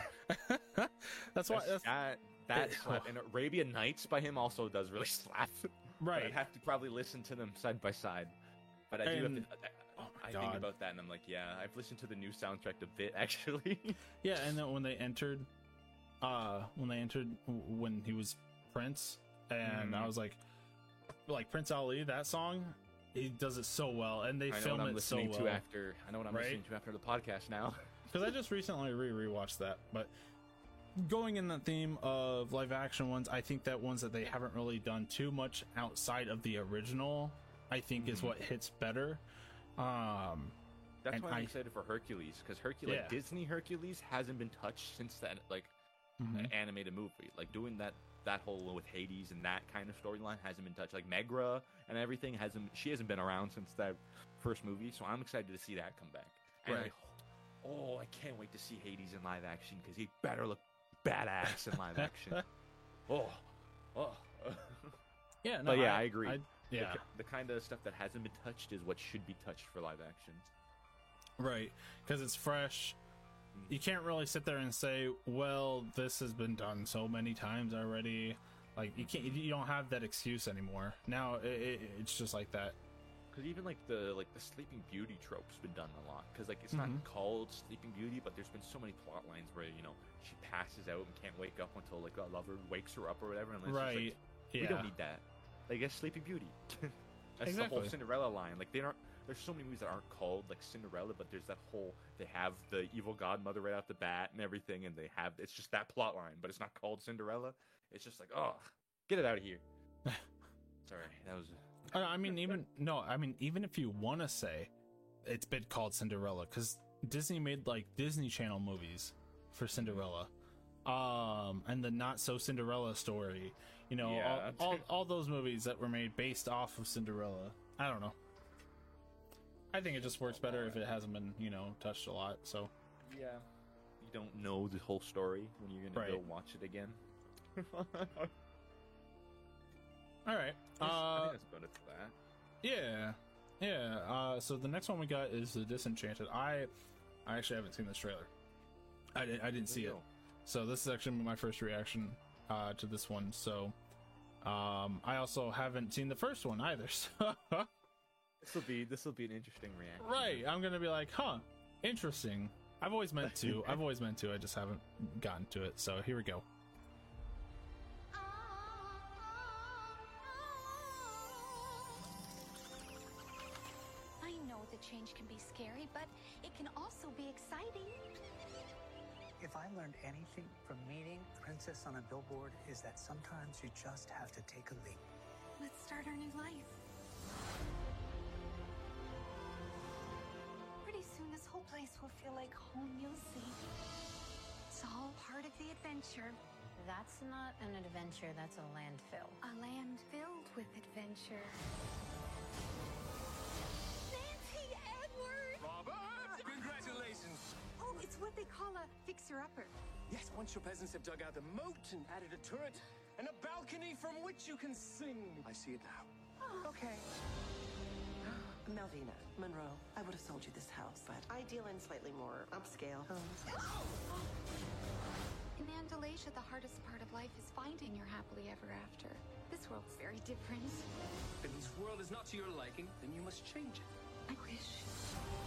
that's why. That's, that that slap. and Arabian Nights by him also does really slap. Right. I'd have to probably listen to them side by side. But I do have to. I, Oh I god. think about that and I'm like, yeah, I've listened to the new soundtrack a bit actually. Yeah, and then when they entered, uh, when they entered when he was Prince, and I Mhm. was like, like Prince Ali, that song, he does it so well, and they I know film what I'm it so listening well. to after. I know what I'm Right? listening to after the podcast now. Because I just recently re rewatched that, but going in the theme of live action ones, I think that ones that they haven't really done too much outside of the original, I think is Mhm. what hits better. Um, That's And why I'm I- excited for Hercules because Hercules, Yeah. Disney Hercules, hasn't been touched since that like mhm. animated movie. Like doing that that whole with Hades and that kind of storyline hasn't been touched. Like Megara and everything hasn't. She hasn't been around since that first movie, so I'm excited to see that come back. And Right. I, oh, I can't wait to see Hades in live action because he better look badass in live action. Oh, oh. yeah, no, But yeah, I agree. I, The yeah, ki- the, kind of stuff that hasn't been touched is what should be touched for live action. right, because it's fresh. You can't really sit there and say, "Well, this has been done so many times already." Like you can't, you don't have that excuse anymore. Now it, it, it's just like that. Because even like the like the Sleeping Beauty trope's been done a lot. Because like it's Mhm. not called Sleeping Beauty, but there's been so many plot lines where you know she passes out and can't wake up until like a lover wakes her up or whatever. And just, like, right? we yeah. don't need that. Like it's Sleeping Beauty. That's the whole Cinderella line. Like they aren't. There's so many movies that aren't called like Cinderella, but there's that whole they have the evil godmother right off the bat and everything, and they have it's just that plot line, but it's not called Cinderella. It's just like oh, get it out of here. Sorry, that was. I mean, even no, I mean, even if you want to say it's been called Cinderella, because Disney made like Disney Channel movies for Cinderella, um, and the Not So Cinderella story. You know, Yeah. all, all all those movies that were made based off of Cinderella. I don't know. I think it just works better if it hasn't been, you know, touched a lot. So Yeah. You don't know the whole story when you're gonna go watch it again. all right, I uh, think that's about it for that. yeah, yeah. Uh, so the next one we got is the Disenchanted. I, I actually haven't seen this trailer. I didn't, I didn't see it. So this is actually my first reaction uh, to this one. So um, I also haven't seen the first one either. So This will be this will be an interesting reaction. right, I'm gonna be like, huh, interesting. I've always meant to. I've always meant to. I just haven't gotten to it. So here we go. I know the change can be scary, but it can also be exciting. If I learned anything from meeting Princess on a billboard is that sometimes you just have to take a leap. Let's start our new life. Whole place will feel like home, you'll see. It's all part of the adventure. That's not an adventure, that's a landfill. A land filled with adventure. Nancy Edwards! Robert! Congratulations! Oh, it's what they call a fixer-upper. Yes, once your peasants have dug out the moat and added a turret and a balcony from which you can sing. I see it now. Oh. Okay. Malvina, Monroe, I would have sold you this house, but I deal in slightly more upscale homes. In Andalasia, the hardest part of life is finding your happily ever after. This world's very different. If this world is not to your liking, then you must change it. I wish.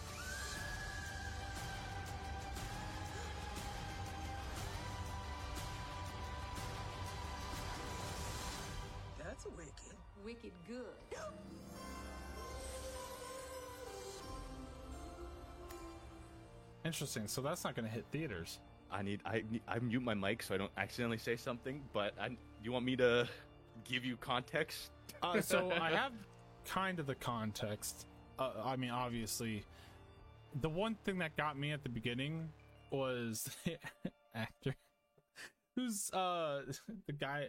That's wicked. Wicked good. Interesting. So that's not gonna hit theaters. I need I need, I mute my mic so I don't accidentally say something. But I, you want me to give you context? Uh, so I have kind of the context. Uh, I mean, obviously, the one thing that got me at the beginning was the actor who's uh the guy.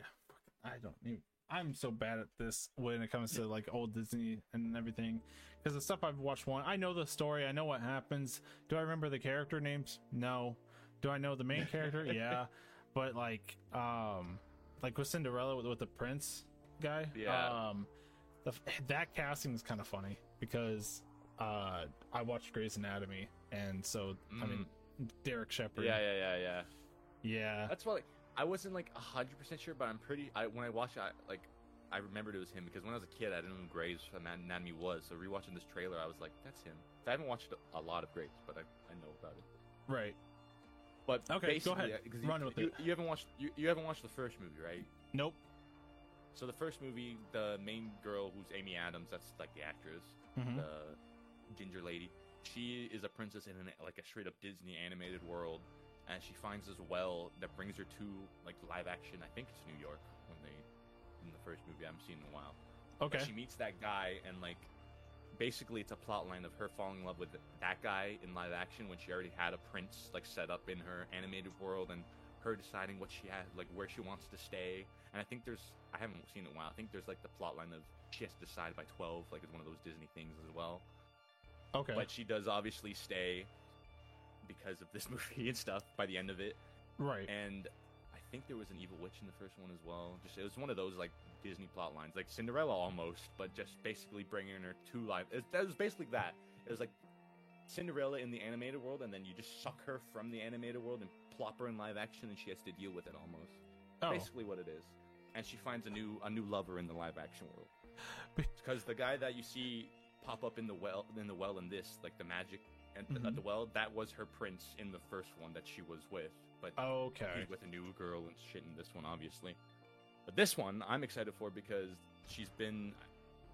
I don't even. I'm so bad at this when it comes to like old Disney and everything because the stuff I've watched one. I know the story. I know what happens. Do I remember the character names? No. Do I know the main character? Yeah. But like, um, like with Cinderella with, with the prince guy. Yeah. Um, the, that casting is kind of funny because uh, I watched Grey's Anatomy, and so I mean Derek Shepherd. Yeah, yeah, yeah, yeah. yeah. That's why like, I wasn't like hundred percent sure, but I'm pretty. I when I watched, it, I like I remembered it was him because when I was a kid, I didn't know who Grey's Anatomy was. So rewatching this trailer, I was like, "That's him." I haven't watched a lot of Grey's, but I, I know about it. Right. But Okay, go ahead. 'cause Run you, with you, it. You haven't watched you, you haven't watched the first movie, right? Nope. So the first movie, the main girl who's Amy Adams, that's like the actress, Mhm. the ginger lady. She is a princess in an, like a straight up Disney animated world, and she finds this well that brings her to like live action. I think it's New York when they in the first movie. I haven't seen in a while. But Okay. she meets that guy, and like basically it's a plot line of her falling in love with that guy in live action when she already had a prince like set up in her animated world, and her deciding what she had, like where she wants to stay. And I think there's I haven't seen it in a while. I think there's like the plot line of she has to decide by twelve, like it's one of those Disney things as well. Okay. But she does obviously stay because of this movie and stuff by the end of it. Right. And I think there was an evil witch in the first one as well. Just it was one of those like Disney plot lines, like Cinderella almost, but just basically bringing her to life. It, that was basically that. It was like Cinderella in the animated world, and then you just suck her from the animated world and plop her in live action, and she has to deal with it almost. Oh. Basically, what it is. And she finds a new a new lover in the live action world. Because the guy that you see pop up in the well in the well in this, like the magic and Mhm. at the well, that was her prince in the first one that she was with. But Okay. he's with a new girl and shit in this one, obviously. But this one, I'm excited for because she's been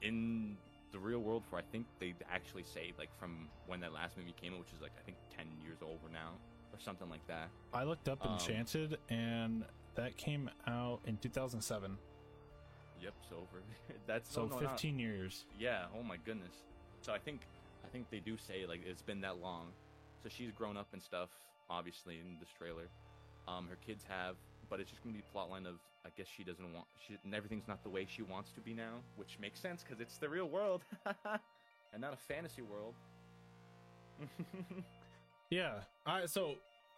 in the real world for I think they actually say like from when that last movie came out, which is like I think ten years over now or something like that. I looked up Um, Enchanted, and that came out in 2007. Yep, so over. That's So no, no, not- 15 years. Yeah. Oh my goodness. So I think I think they do say like it's been that long. So she's grown up and stuff, obviously in this trailer. Um, her kids have, but it's just gonna be a plot line of I guess she doesn't want she and everything's not the way she wants to be now, which makes sense because it's the real world and not a fantasy world. Yeah. I so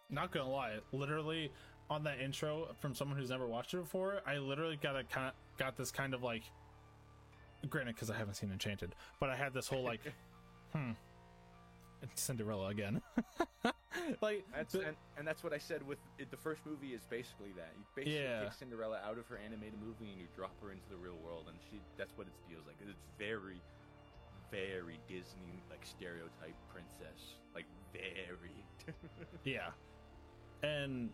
not gonna lie, literally on that intro from someone who's never watched it before, I literally got a kind got this kind of like granted because I haven't seen Enchanted, but I had this whole like hmm it's Cinderella again. like That's the- and, and that's what I said with it, the first movie is basically that. You basically Yeah. take Cinderella out of her animated movie and you drop her into the real world, and she that's what it feels like. It's very, very Disney like stereotype princess, like very. Yeah. And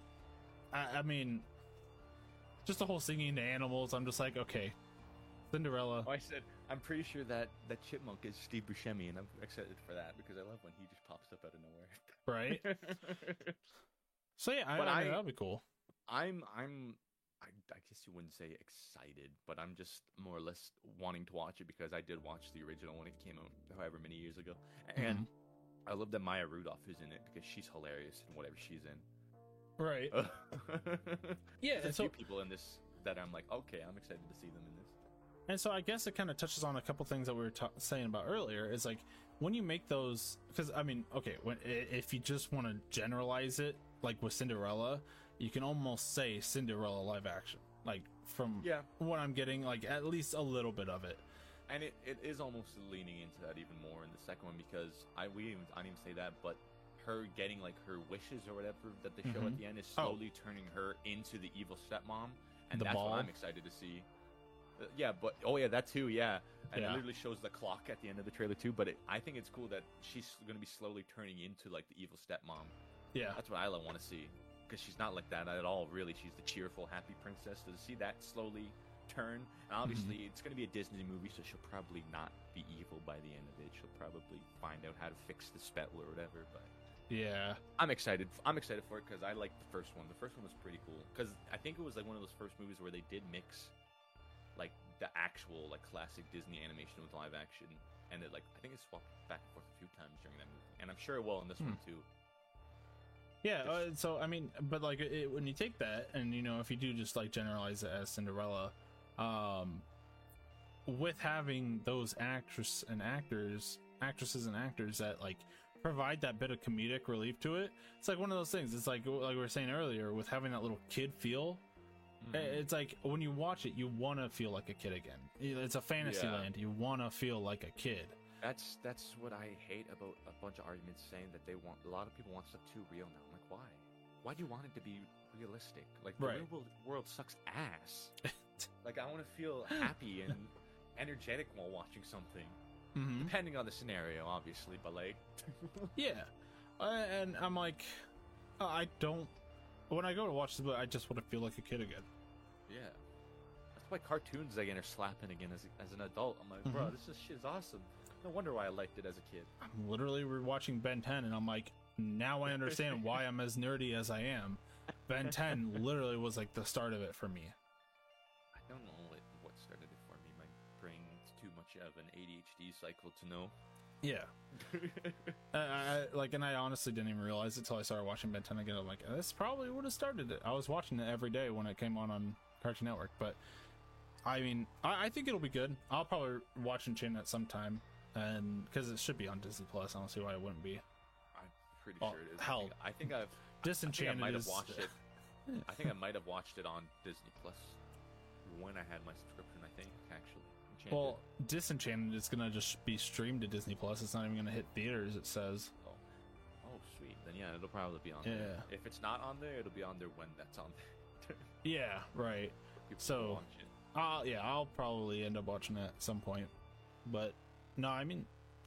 I, I mean just the whole singing to animals, I'm just like, okay. Cinderella. Oh, I said I'm pretty sure that that chipmunk is Steve Buscemi, and I'm excited for that because I love when he just pops up out of nowhere. Right? So yeah, I, I, mean, I, that'd be cool. I'm I'm I, I guess you wouldn't say excited, but I'm just more or less wanting to watch it because I did watch the original when it came out however many years ago. Mm-hmm. And I love that Maya Rudolph is in it because she's hilarious in whatever she's in. Right. Yeah, There's a so- few people in this that I'm like, okay, I'm excited to see them in. And so I guess it kind of touches on a couple things that we were ta- saying about earlier. Is like when you make those, because I mean, okay, when if you just want to generalize it, like with Cinderella, you can almost say Cinderella live action. Like from Yeah. what I'm getting, like at least a little bit of it. And it, it is almost leaning into that even more in the second one because I we even, I didn't even say that, but her getting like her wishes or whatever that they show Mhm. at the end is Oh. slowly turning her into the evil stepmom, and The that's ball? what I'm excited to see. Uh, yeah, but oh yeah, that too, yeah. And Yeah. it literally shows the clock at the end of the trailer too. But it, I think it's cool that she's going to be slowly turning into like the evil stepmom. Yeah. That's what I want to see because she's not like that at all. Really, she's the cheerful, happy princess. So to see that slowly turn, and obviously Mm-hmm. it's going to be a Disney movie, so she'll probably not be evil by the end of it. She'll probably find out how to fix the spell or whatever. But Yeah. I'm excited. I'm excited for it because I like the first one. The first one was pretty cool because I think it was like one of those first movies where they did mix like the actual like classic Disney animation with live action, and it like I think it swapped back and forth a few times during that movie, and I'm sure it will in this one Hmm. too. Yeah, uh, so I mean, but like it, when you take that and you know if you do just like generalize it as Cinderella, um, with having those actress and actors, actresses and actors that like provide that bit of comedic relief to it, it's like one of those things. It's like like we were saying earlier with having that little kid feel. I- It's like when you watch it, you want to feel like a kid again. It's a fantasy Yeah. land. You want to feel like a kid. That's that's what I hate about a bunch of arguments saying that they want a lot of people want stuff too real now. I'm like, why? why do you want it to be realistic? Like the Right. real world, world sucks ass. like I want to feel happy and energetic while watching something. Mhm. Depending on the scenario, obviously, but like, Yeah, uh, and I'm like, I don't. When I go to watch this, movie, I just want to feel like a kid again. yeah. That's why cartoons again are slapping again as, as an adult. I'm like, bro, Mhm. this is shit's awesome. No wonder why I liked it as a kid. I'm literally rewatching Ben 10, and I'm like, now I understand why I'm as nerdy as I am. Ben 10 literally was like the start of it for me. I don't know what, what started it for me. My brain's too much of an ADHD cycle to know. Yeah. I, I, like, and I honestly didn't even realize it until I started watching Ben 10 again. I'm like, this probably would have started it. I was watching it every day when it came on on Cartoon Network, but I mean, I, I think it'll be good. I'll probably watch Enchanted some time, and because it should be on Disney Plus. I don't see why it wouldn't be. I'm pretty Oh, sure it is. hell. I think, I I've Disenchanted I might have watched it. I think I might have watched it on Disney Plus when I had my subscription. I think actually. Enchanted. Well, Disenchanted is gonna just be streamed to Disney Plus. It's not even gonna hit theaters. It says. oh, oh, sweet. Then yeah, it'll probably be on Yeah. there. If it's not on there, it'll be on there when that's on there. Yeah, right. So, uh, yeah, I'll probably end up watching it at some point. But no, I mean,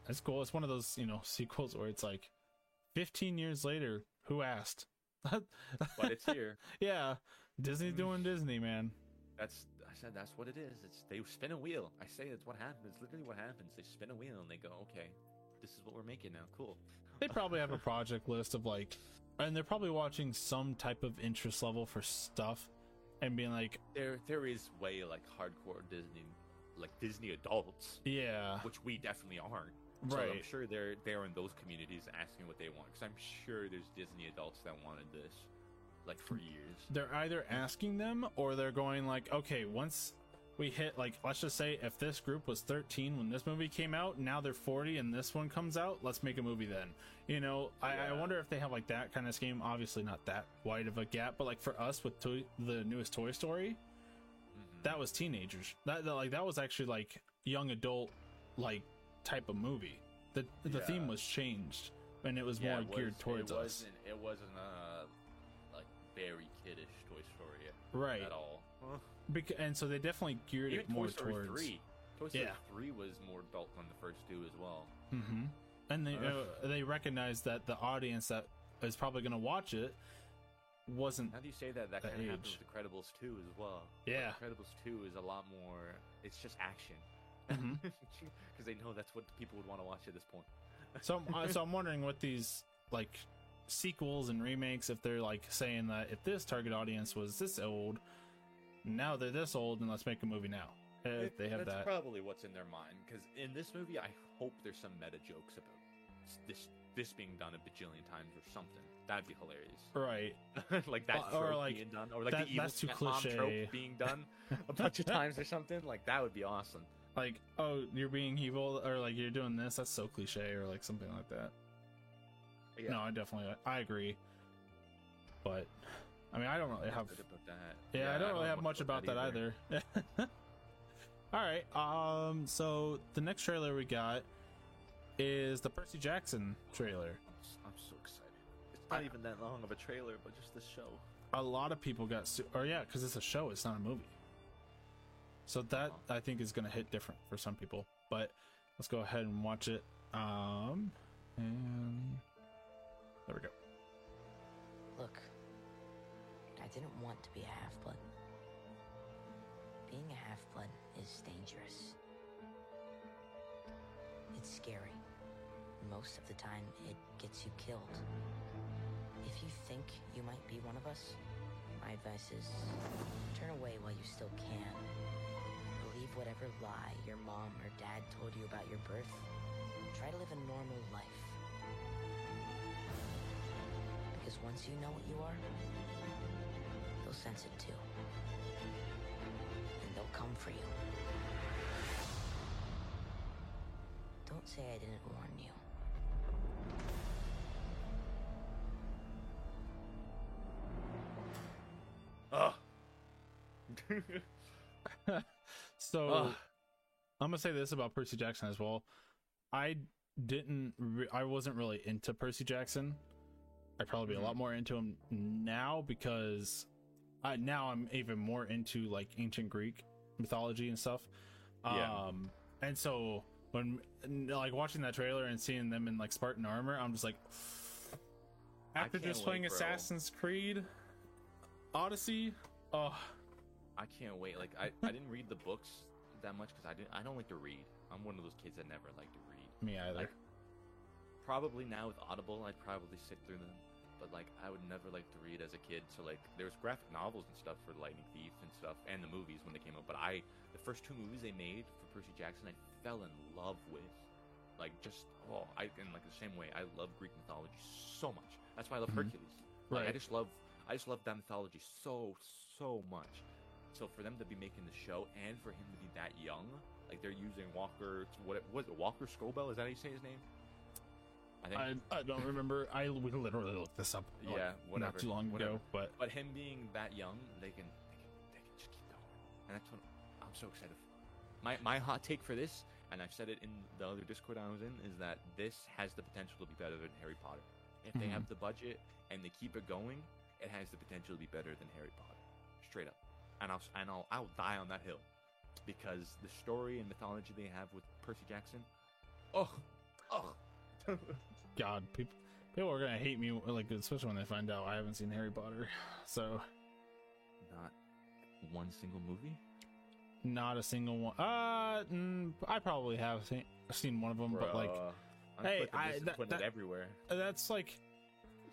it's cool. It's one of those you know sequels where it's like, 15 years later, who asked? but it's here. yeah, Disney doing Disney, man. That's I said that's what it is. It's they spin a wheel. I say it's what happens. It's literally what happens. They spin a wheel and they go, okay, this is what we're making now. Cool. They probably have a project list of like, and they're probably watching some type of interest level for stuff, and being like, There there is way like hardcore Disney, like Disney adults, yeah, which we definitely aren't. Right. So I'm sure they're they're in those communities asking what they want because I'm sure there's Disney adults that wanted this, like for years. they're either asking them or they're going like okay once we hit like let's just say if this group was 13 when this movie came out now they're 40 and this one comes out let's make a movie then you know I, I wonder if they have like that kind of scheme obviously not that wide of a gap but like for us with toy, the newest toy story Mhm. that was teenagers that, that like that was actually like young adult like type of movie the the Yeah. theme was changed and it was Yeah, more it geared towards it us Wasn't, it wasn't uh like very kiddish Toy Story right at all. Bec- and so they definitely geared Even it more Toy Story towards three. Toy Story Yeah. three was more adult than the first two as well. hmm And they Ugh. uh, they recognize that the audience that is probably going to watch it wasn't. Now that you say that, that The kind of happens age. with The Incredibles 2 as well. Yeah. The Incredibles 2 is a lot more, it's just action. Mhm. Because they know that's what people would want to watch at this point. So, I'm- uh, so I'm wondering what these like sequels and remakes, if they're like saying that if this target audience was this old, now they're this old, and let's make a movie now. If they have that's that, probably what's in their mind. Because in this movie, I hope there's some meta jokes about this this being done a bajillion times or something. That'd be hilarious. right? like that Uh, or trope like, being done, or like that- the evil that's too mom cliche. trope being done a bunch of times or something. Like that would be awesome. Like, oh, you're being evil, or like you're doing this. That's so cliche, or like something like that. Yeah. No, I definitely I agree. But I mean, I don't really have Good about that. Yeah, I don't really have much about that either. All right. Um. So the next trailer we got is the Percy Jackson trailer. I'm, so excited. It's not even that long of a trailer, but just the show. A lot of people got, su- or yeah, because it's a show. It's not a movie. So that I think is going to hit different for some people. But let's go ahead and watch it. Um. And there we go. Look, I didn't want to be a half blood. Being a half blood is dangerous. It's scary. Most of the time, it gets you killed. If you think you might be one of us, my advice is turn away while you still can. Believe whatever lie your mom or dad told you about your birth. Try to live a normal life. Because once you know what you are, they'll sense it too. And they'll come for you. Don't say I didn't warn you. Ah. Ugh. So ah. Ugh. I'm gonna say this about Percy Jackson as well. I didn't. Re- I wasn't really into Percy Jackson I'd probably be a lot more into them now because I, now I'm even more into like ancient Greek mythology and stuff. Yeah. Um, and so when like watching that trailer and seeing them in like Spartan armor, I'm just like, after just playing wait. Assassin's Creed Odyssey, oh, I can't wait. Like I, I didn't read the books that much because I didn't. I don't like to read. I'm one of those kids that never like to read. me either. Like, probably now with Audible, I'd probably sit through them. But like, I would never like to read as a kid. So like, there was graphic novels and stuff for Lightning Thief and stuff, and the movies when they came out. But I, the first two movies they made for Percy Jackson, I fell in love with. Like just oh, I in like the same way. I love Greek mythology so much. That's why I love Mhm. Hercules. Like, I just love, I just love that mythology so so much. So for them to be making the show and for him to be that young, like they're using Walker, what was it, Walker Scobell? Is that how you say his name? I think. I, I don't remember. I we literally looked this up. like, yeah, whatever. not too long whatever. ago, but but him being that young, they can, they can, they can just keep going, and that's what I'm so excited for. My my hot take for this, and I've said it in the other Discord I was in, is that this has the potential to be better than Harry Potter. If they have Mhm. the budget and they keep it going, it has the potential to be better than Harry Potter, straight up. And I'll and I'll I'll die on that hill, because the story and mythology they have with Percy Jackson, oh, oh. God, people people are gonna hate me like especially when they find out I haven't seen Harry Potter. So Not one single movie. not a single one. Uh, mm, I probably have seen, seen one of them, but like I'm hey, I that, putting that- it everywhere. that's like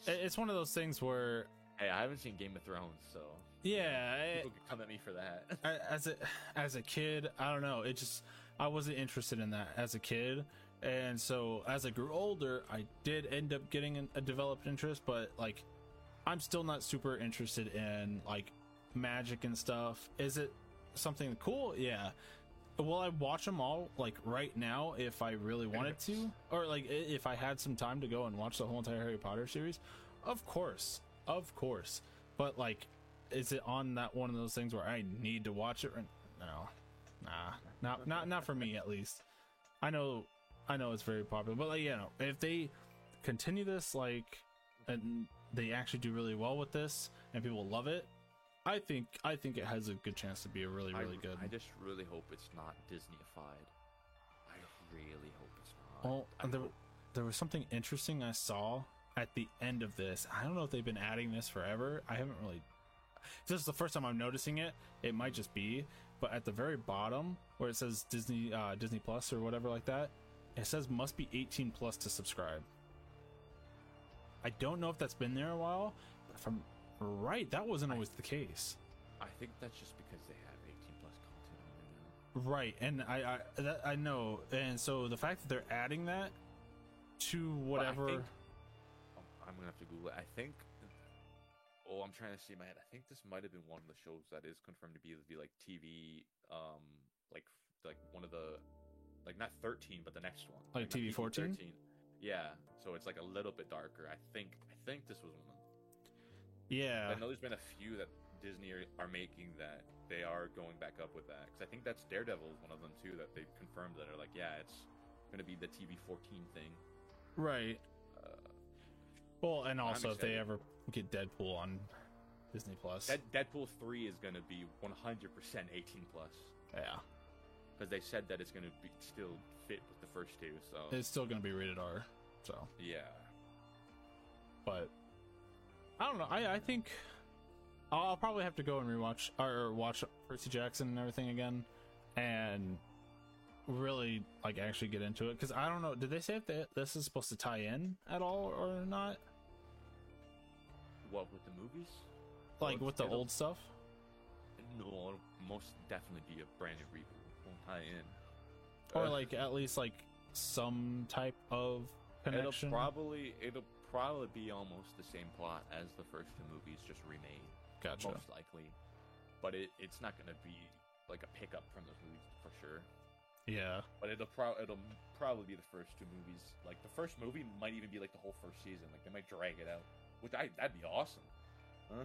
it's one of those things where Hey, I haven't seen Game of Thrones, so yeah, it- people can come at me for that. I- as a as a kid, I don't know. It just I wasn't interested in that as a kid, and so as I grew older, I did end up getting an, a developed interest. But like, I'm still not super interested in like magic and stuff. Is it something cool? Yeah. Will I watch them all like right now if I really wanted to, or like if I had some time to go and watch the whole entire Harry Potter series? Of course, of course. But like, is it on that one of those things where I need to watch it? Right? No, nah, not not not for me at least. I know, I know it's very popular, but like you know, if they continue this like, and they actually do really well with this, and people love it, I think I think it has a good chance to be a really I- really good. I just really hope it's not Disneyfied. I really hope it's not. Well, and there, there was something interesting I saw at the end of this. I don't know if they've been adding this forever. I haven't really. This is the first time I'm noticing it. It might just be, but at the very bottom where it says Disney uh, Disney Plus or whatever like that, it says must be 18 plus to subscribe. I don't know if that's been there a while, but if I'm right, that wasn't always the case. I think that's just because they have 18 plus content on there now. Right, and I I that, I know, and so the fact that they're adding that to whatever. think- oh, I'm gonna have to Google it. I think. Oh, I'm trying to see in my head. I think this might have been one of the shows that is confirmed to be the like TV, um, like like one of the, like not 13, but the next one. Like not TV 14? 13. Yeah, so it's like a little bit darker. I think. I think this was one. Yeah. I know there's been a few that Disney are, are making that they are going back up with that because I think that's Daredevil is one of them too that they confirmed that are like yeah it's going to be the TV 14 thing. Right. Uh, Well, and also if they ever get Deadpool on Disney Plus, Dead, Deadpool 3 is going to be 100% 18 plus yeah, because they said that it's going to be still fit with the first two. So it's still going to be rated R. So, yeah, but I don't know. I I think I'll, probably have to go and rewatch or watch Percy Jackson and everything again, and really like actually get into it because I don't know. Did they say if they, this is supposed to tie in at all or not? what with the movies? Like with the old stuff? No, it'll most definitely be a brand new reboot. Tie in. Or Uh, like at least like some type of connection? It'll probably it'll probably be almost the same plot as the first two movies, just remade. Gotcha. Most likely, but it, it's not going to be like a pickup from those movies for sure. Yeah. But it'll pro- it'll probably be the first two movies. Like the first movie might even be like the whole first season. Like they might drag it out, which I that'd be awesome. Huh?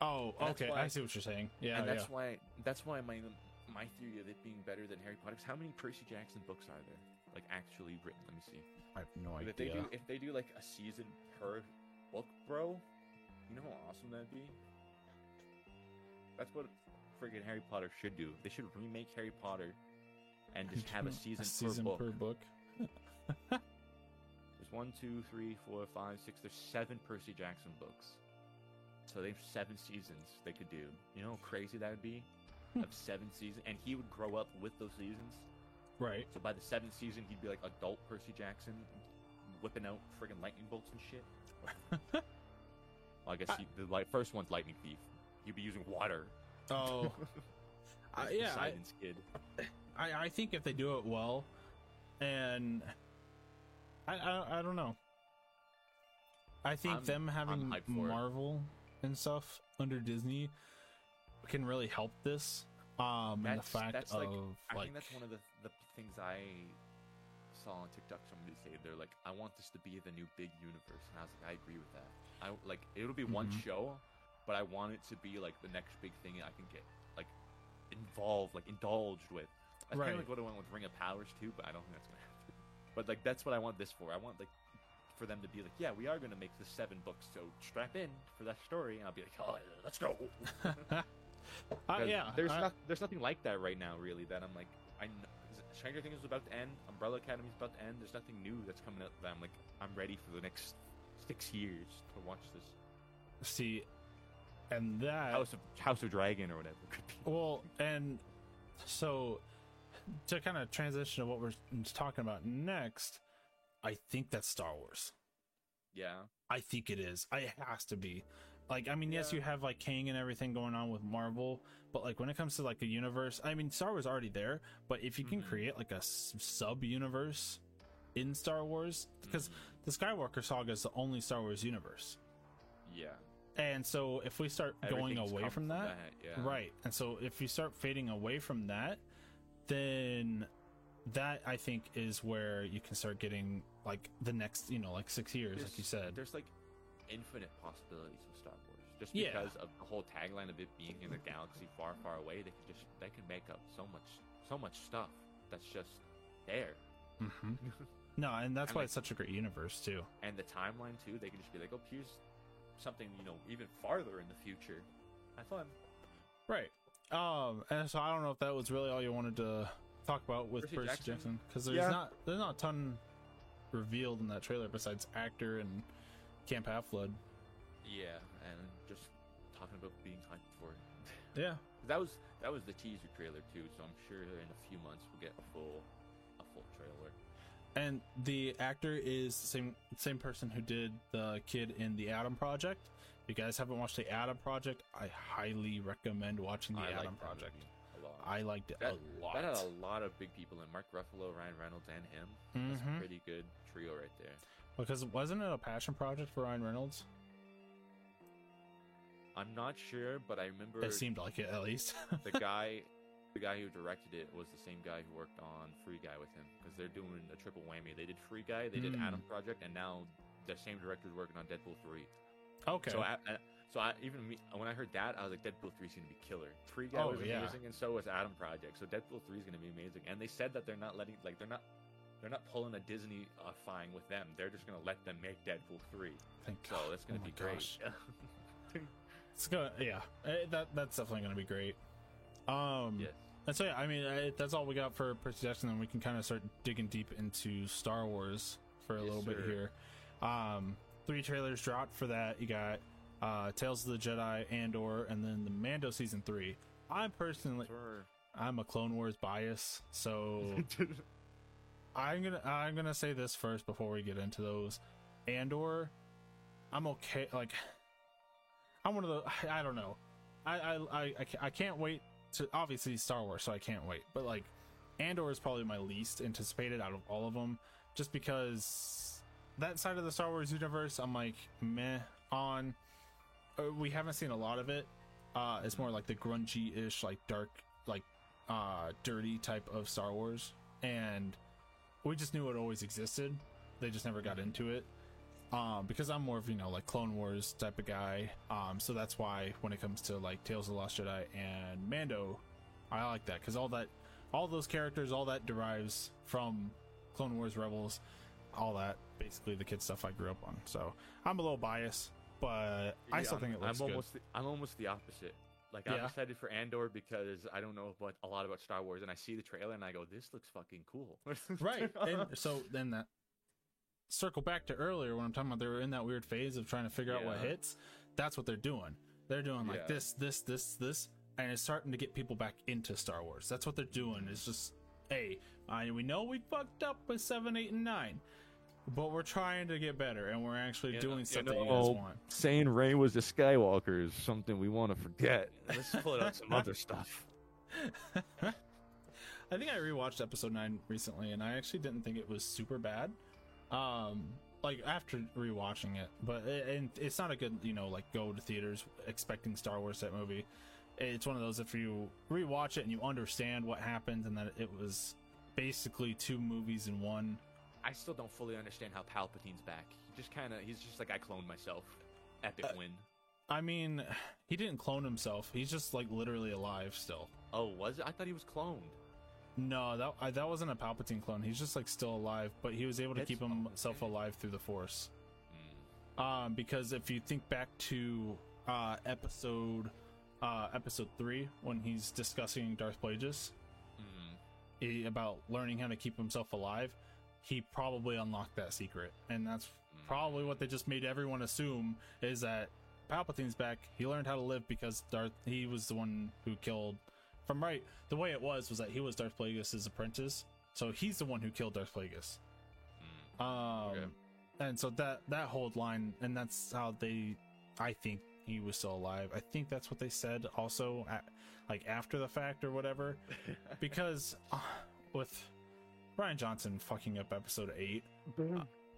Oh, okay. I see what you're saying. Yeah, and that's yeah. why that's why my my theory of it being better than Harry Potter. 'cause how many Percy Jackson books are there? Like actually written? Let me see. I have no But if they idea. do if they do like a season per book, bro. You know how awesome that'd be? That's what friggin' Harry Potter should do. They should remake Harry Potter and just have a season, season per book. per book. There's one, two, three, four, five, six. There's seven Percy Jackson books. So they have seven seasons they could do. You know how crazy that would be? Of seven seasons, and he would grow up with those seasons. Right. So by the seventh season, he'd be like adult Percy Jackson, whipping out friggin' lightning bolts and shit. well, I guess he, the like, first one's lightning thief. He'd be using water. Oh, uh, yeah. I, kid. I, I think if they do it well, and I, I, I don't know. I think I'm- them having for it. Marvel and stuff under Disney can really help this. Um, and the fact that's of like, I like, think that's one of the the things I saw on TikTok. Somebody say they're like, I want this to be the new big universe, and I was like, I agree with that. I like it'll be one Mhm. show, but I want it to be like the next big thing I can get like involved, like indulged with. That's kind of like what I want with Ring of Powers too, but I don't think that's gonna happen. But like that's what I want this for. I want like for them to be like, yeah, we are gonna make the seven books, so strap in for that story, and I'll be like, oh, let's go. uh, yeah, there's I- not there's nothing like that right now, really. That I'm like, I know, Stranger Things is about to end, Umbrella Academy's about to end. There's nothing new that's coming out that I'm like, I'm ready for the next six years to watch this see, and that House of House of Dragon or whatever could be. Well, and so to kind of transition to what we're talking about next, I think that's Star Wars. Yeah, I think it is. I it has to be. Like, I mean, yes, you have like Kang and everything going on with Marvel, but like when it comes to like a universe, I mean, Star Wars already there, but if you can mm-hmm. create like a sub universe in Star Wars, because mm-hmm. the Skywalker saga is the only Star Wars universe. yeah. And so if we start going away from that, that, yeah. right? And so if you start fading away from that, then that I think is where you can start getting like the next, you know, like six years, like you said. There's like infinite possibilities with Star Wars. Just Yeah. because of the whole tagline of it being in a galaxy far, far away, they can just they can make up so much so much stuff that's just there. hmm No, and that's And, why like- it's such a great universe too. And the timeline too, they can just be like, oh, here's something you know even farther in the future. Have fun. Right. Um, and so I don't know if that was really all you wanted to talk about with Percy Percy Jackson? Jackson because there's Yeah. not there's not a ton revealed in that trailer besides actor and Camp Half Blood. Yeah, Yeah. That was that was the teaser trailer too, so I'm sure in a few months we'll get a full a full trailer. And the actor is the same same person who did the kid in the Adam Project. If you guys haven't watched the Adam Project, I highly recommend watching the I Adam liked that Project. movie a lot. I liked it that, a lot. That had a lot of big people in Mark Ruffalo, Ryan Reynolds, and him. That's Mhm. a pretty good trio right there. because wasn't it a passion project for Ryan Reynolds? I'm not sure, but I remember It seemed like it at least. the guy, the guy who directed it was the same guy who worked on Free Guy with him because they're doing a triple whammy. They did Free Guy, they did Hmm. Adam Project, and now the same director's working on Deadpool three. okay. So I, I, so I even me, when I heard that, I was like, Deadpool three is gonna be killer. Free Guy Oh, was yeah. amazing, and so was Adam Project. So Deadpool three is gonna be amazing. And they said that they're not letting, like, they're not, they're not pulling a Disney uh, fine with them. They're just gonna let them make Deadpool three. Thank So God. that's gonna Oh be great. gosh. It's gonna, yeah, eh, that that's definitely gonna be great. Um, yes. and so yeah, I mean, eh, that's all we got for Percy Jackson. And we can kind of start digging deep into Star Wars for a Yes, little bit here. Um, three trailers dropped for that. You got uh, Tales of the Jedi, Andor, and then the Mando season three. I'm personally, Sure. I'm a Clone Wars bias, so I'm gonna I'm gonna say this first before we get into those. Andor, I'm okay. Like, I'm one of the I don't know. I I I I can't wait to obviously Star Wars, so I can't wait. But like, Andor is probably my least anticipated out of all of them, just because that side of the Star Wars universe, I'm like meh on. Uh, we haven't seen a lot of it. Uh, it's more like the grungy-ish, like dark, like uh, dirty type of Star Wars, and we just knew it always existed. They just never got into it. Um, because I'm more of you know like Clone Wars type of guy. Um, so that's why when it comes to like Tales of the Lost Jedi and Mando, I like that because all that, all those characters, all that derives from Clone Wars Rebels. all that. Basically, the kid stuff I grew up on. So I'm a little biased, but I Yeah, still think it looks I'm good. almost the, I'm almost the opposite. Like I'm excited for Andor because I don't know about a lot about Star Wars, and I see the trailer and I go, "This looks fucking cool." right and so then that circle back to earlier when i'm talking about they were in that weird phase of trying to figure out what hits that's what they're doing they're doing like Yeah. this this this this and it's starting to get people back into star wars that's what they're doing it's just hey I, we know we fucked up with 7 8 and 9 but we're trying to get better and we're actually You know- doing you stuff know, you guys oh, want saying Rey was a Skywalker is something we want to forget. Let's pull out some other stuff. I think I rewatched episode nine recently, and I actually didn't think it was super bad. Um, like after rewatching it, but it, and it's not a good, you know, like go to theaters expecting Star Wars that movie. It's one of those if you rewatch it and you understand what happened and that it was basically two movies in one. I still don't fully understand how Palpatine's back. He just kind of he's just like I cloned myself. Epic Uh, win. I mean, he didn't clone himself. He's just like literally alive still. Oh, was it? I thought he was cloned. No, that I, that wasn't a Palpatine clone. He's just like still alive, but he was able to That's- keep himself okay. alive through the Force. Mm. Um, because if you think back to uh, episode uh, episode three when he's discussing Darth Plagueis Mm. he, about learning how to keep himself alive, he probably unlocked that secret, and that's probably what they just made everyone assume is that Palpatine's back. He learned how to live because Darth. He was the one who killed. From right, the way it was was that he was Darth Plagueis' apprentice, so he's the one who killed Darth Plagueis. Um, Okay. and so that that whole line, and that's how they. I think he was still alive. I think that's what they said also, at, like after the fact or whatever, because uh, with Rian Johnson fucking up episode eight,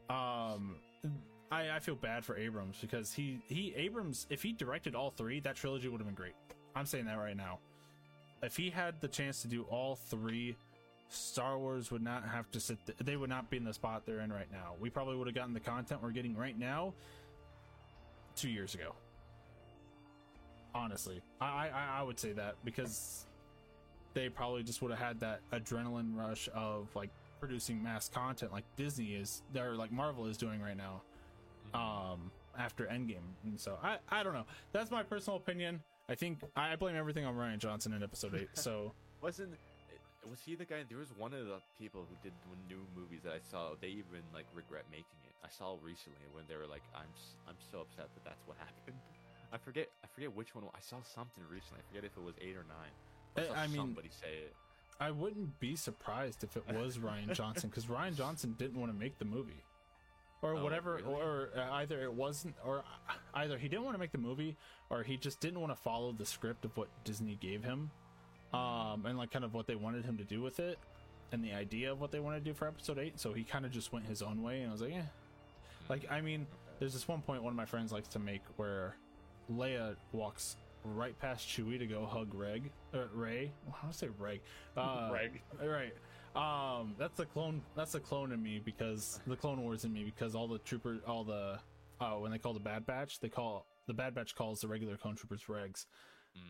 um, I I feel bad for Abrams because he he Abrams if he directed all three, that trilogy would have been great. I'm saying that right now. If he had the chance to do all three, Star Wars would not have to sit. Th- they would not be in the spot they're in right now. We probably would have gotten the content we're getting right now two years ago. Honestly, I I, I would say that because they probably just would have had that adrenaline rush of like producing mass content like Disney is or like Marvel is doing right now. Um, after Endgame, and so I I don't know. That's my personal opinion. I think I blame everything on Rian Johnson in Episode Eight. So Wasn't was he the guy? There was one of the people who did the new movies that I saw. They even like regret making it. I saw recently when they were like, "I'm I'm so upset that that's what happened." I forget I forget which one. I saw something recently. I forget if it was eight or nine. I, Eh, I mean- somebody say it. I wouldn't be surprised if it was Rian Johnson because Rian Johnson didn't want to make the movie, or Oh, whatever, really? or uh, either it wasn't, or uh, either he didn't want to make the movie, or he just didn't want to follow the script of what Disney gave him, um, and like kind of what they wanted him to do with it, and the idea of what they wanted to do for Episode Eight. So he kind of just went his own way, and I was like, yeah, like I mean, there's this one point one of my friends likes to make where Leia walks right past Chewie to go hug Reg, uh, Rey. How do I say Reg? Uh, Reg. Right. Um, that's the clone. That's the clone in me because the Clone Wars in me because all the troopers, all the oh, when they call the Bad Batch, they call the Bad Batch calls the regular clone troopers Regs.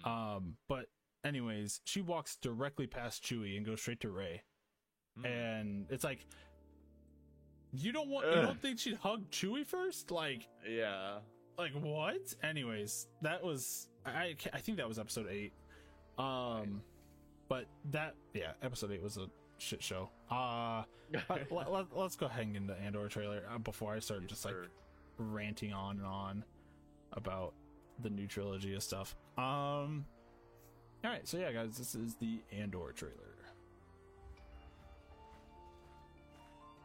Um, but anyways, she walks directly past Chewie and goes straight to Rey, and it's like. You don't want. You don't think she'd hug Chewie first? Like, Yeah. like what? Anyways, that was I. I think that was episode eight. Um, but that yeah, episode eight was a shit show. Uh, let, let, us go ahead and get into the Andor trailer uh, before I start just like ranting on and on about the new trilogy of stuff. Um, all right, so yeah, guys, this is the Andor trailer.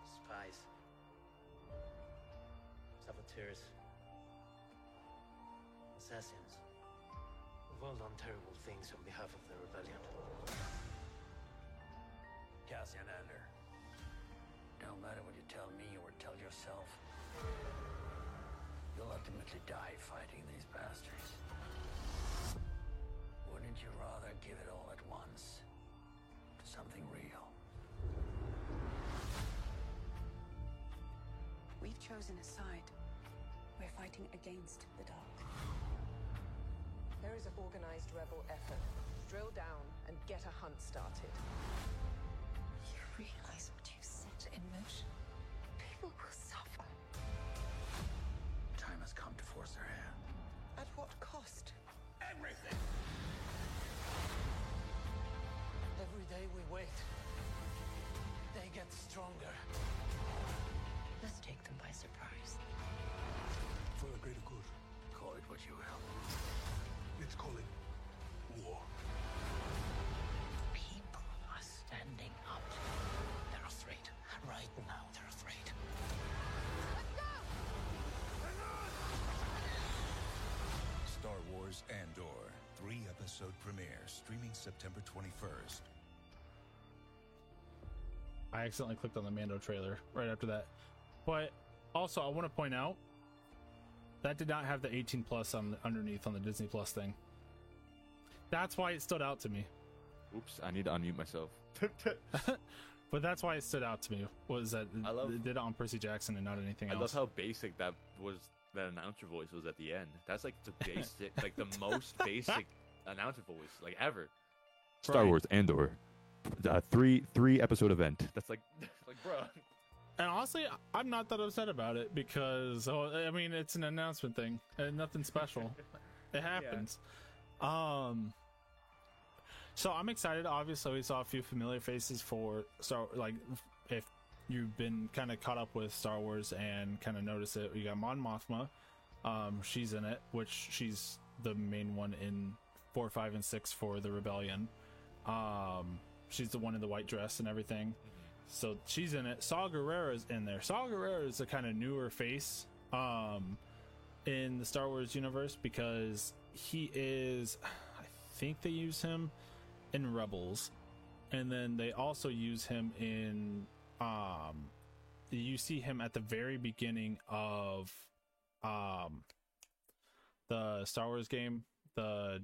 Spies. Saboteurs. Assassins. We've all done terrible things on behalf of the rebellion. Cassian Andor. Don't matter what you tell me or tell yourself. You'll ultimately die fighting these bastards. Wouldn't you rather give it all at once to something real? We've chosen a side. We're fighting against the dark. There is an organized rebel effort. Drill down and get a hunt started. You realize what you set in motion? People people will suffer. Time has come to force their hand. At what cost? Everything! Every day we wait, they get stronger. Let's take them by surprise. For the greater good, call it what you will. Let's call it war. Wars Andor, three episode premiere, streaming September 21st. I accidentally clicked on the Mando trailer right after that. But also, I want to point out that did not have the 18 plus on underneath on the Disney Plus thing. That's why it stood out to me. Oops, I need to unmute myself. But that's why it stood out to me was that I love- they did it on Percy Jackson and not anything I else. I love how basic that was. That announcer voice was at the end. That's like the basic, like the most basic announcer voice like ever. Star Right. Wars Andor, uh, three three episode event. That's like, like, bro. And honestly, I'm not that upset about it because oh, I mean it's an announcement thing and nothing special. it happens. Um so I'm excited. Obviously, we saw a few familiar faces for Star like if you've been kind of caught up with Star Wars and kind of notice it, you got Mon Mothma. Um she's in it, which she's the main one in 4, 5 and 6 for the Rebellion. Um she's the one in the white dress and everything. So she's in it. Saw Gerrera's in there. Saw Gerrera is a kind of newer face um, in the Star Wars universe because he is. I think they use him in Rebels, and then they also use him in. Um, you see him at the very beginning of um, the Star Wars game. The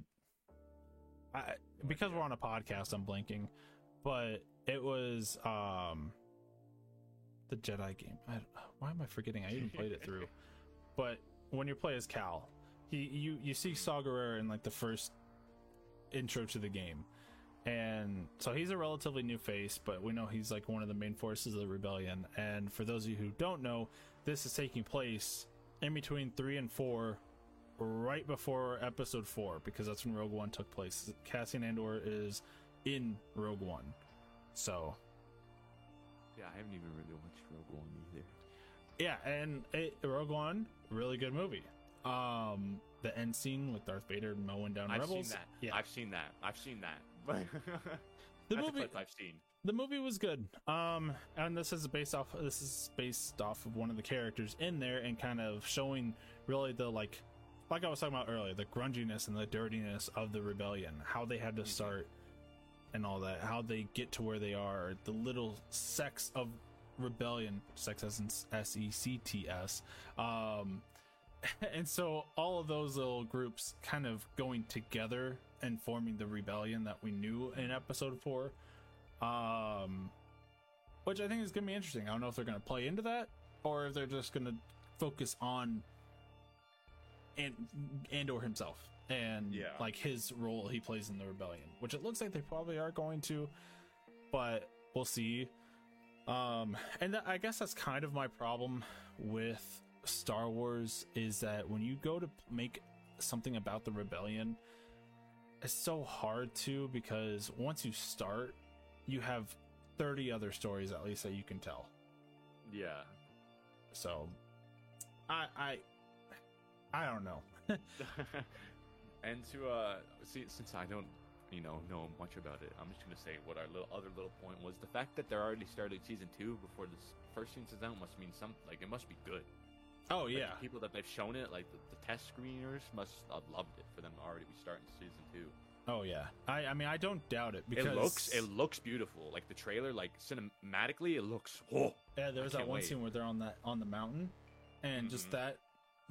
I, because we're on a podcast, I'm blinking, but it was um the Jedi game. I, why am I forgetting? I even played it through. But when you play as Cal, he you you see Saw Gerrera in like the first intro to the game, and so he's a relatively new face, but we know he's like one of the main forces of the rebellion. And for those of you who don't know, this is taking place in between three and four, right before Episode four, because that's when Rogue One took place. Cassian Andor is in Rogue One, so Yeah, I haven't even really watched Rogue One either. yeah, and it, Rogue One, really good movie. Um, the end scene with Darth Vader mowing down I've rebels. seen that. Yeah, I've seen that. I've seen that. The That's movie- clip I've seen. the movie was good. Um, and this is based off. This is based off of one of the characters in there, and kind of showing really the like, like I was talking about earlier, the grunginess and the dirtiness of the rebellion, how they had to start, and all that, how they get to where they are, the little sects of rebellion, sex as in S E C T S. Um, and so all of those little groups kind of going together and forming the rebellion that we knew in episode four um which i think is gonna be interesting i don't know if they're gonna play into that or if they're just gonna focus on and andor himself and Yeah. like his role he plays in the rebellion which it looks like they probably are going to but we'll see um and th- i guess that's kind of my problem with star wars is that when you go to make something about the rebellion it's so hard to because once you start you have 30 other stories at least that you can tell Yeah. so i i i don't know and to uh see since I don't you know know much about it, I'm just gonna say what our little other little point was the fact that they're already started season two before this first season's out must mean some like it must be good. Oh Like, yeah the people that they've shown it, like the, the test screeners, must have loved it for them to already be starting season two. oh yeah i i mean i don't doubt it because It looks it looks beautiful. Like the trailer, like cinematically, it looks. Oh, Yeah, there was that one wait. scene where they're on that on the mountain, and just Mhm. that.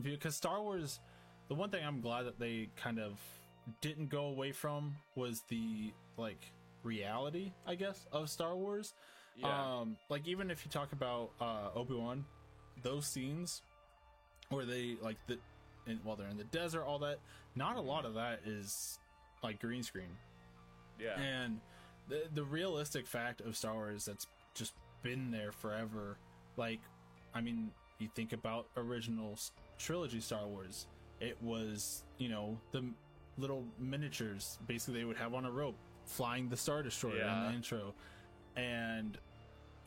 Because Star Wars, the one thing I'm glad that they kind of didn't go away from was the like reality, I guess, of Star Wars. Yeah. Um, like even if you talk about uh, Obi Wan, those scenes where they like the, in, while they're in the desert, all that. Not a lot of that is like green screen. yeah. And the the realistic fact of Star Wars that's just been there forever. Like I mean, you think about original trilogy Star Wars. It was, you know, the little miniatures basically they would have on a rope flying the Star Destroyer in the intro. And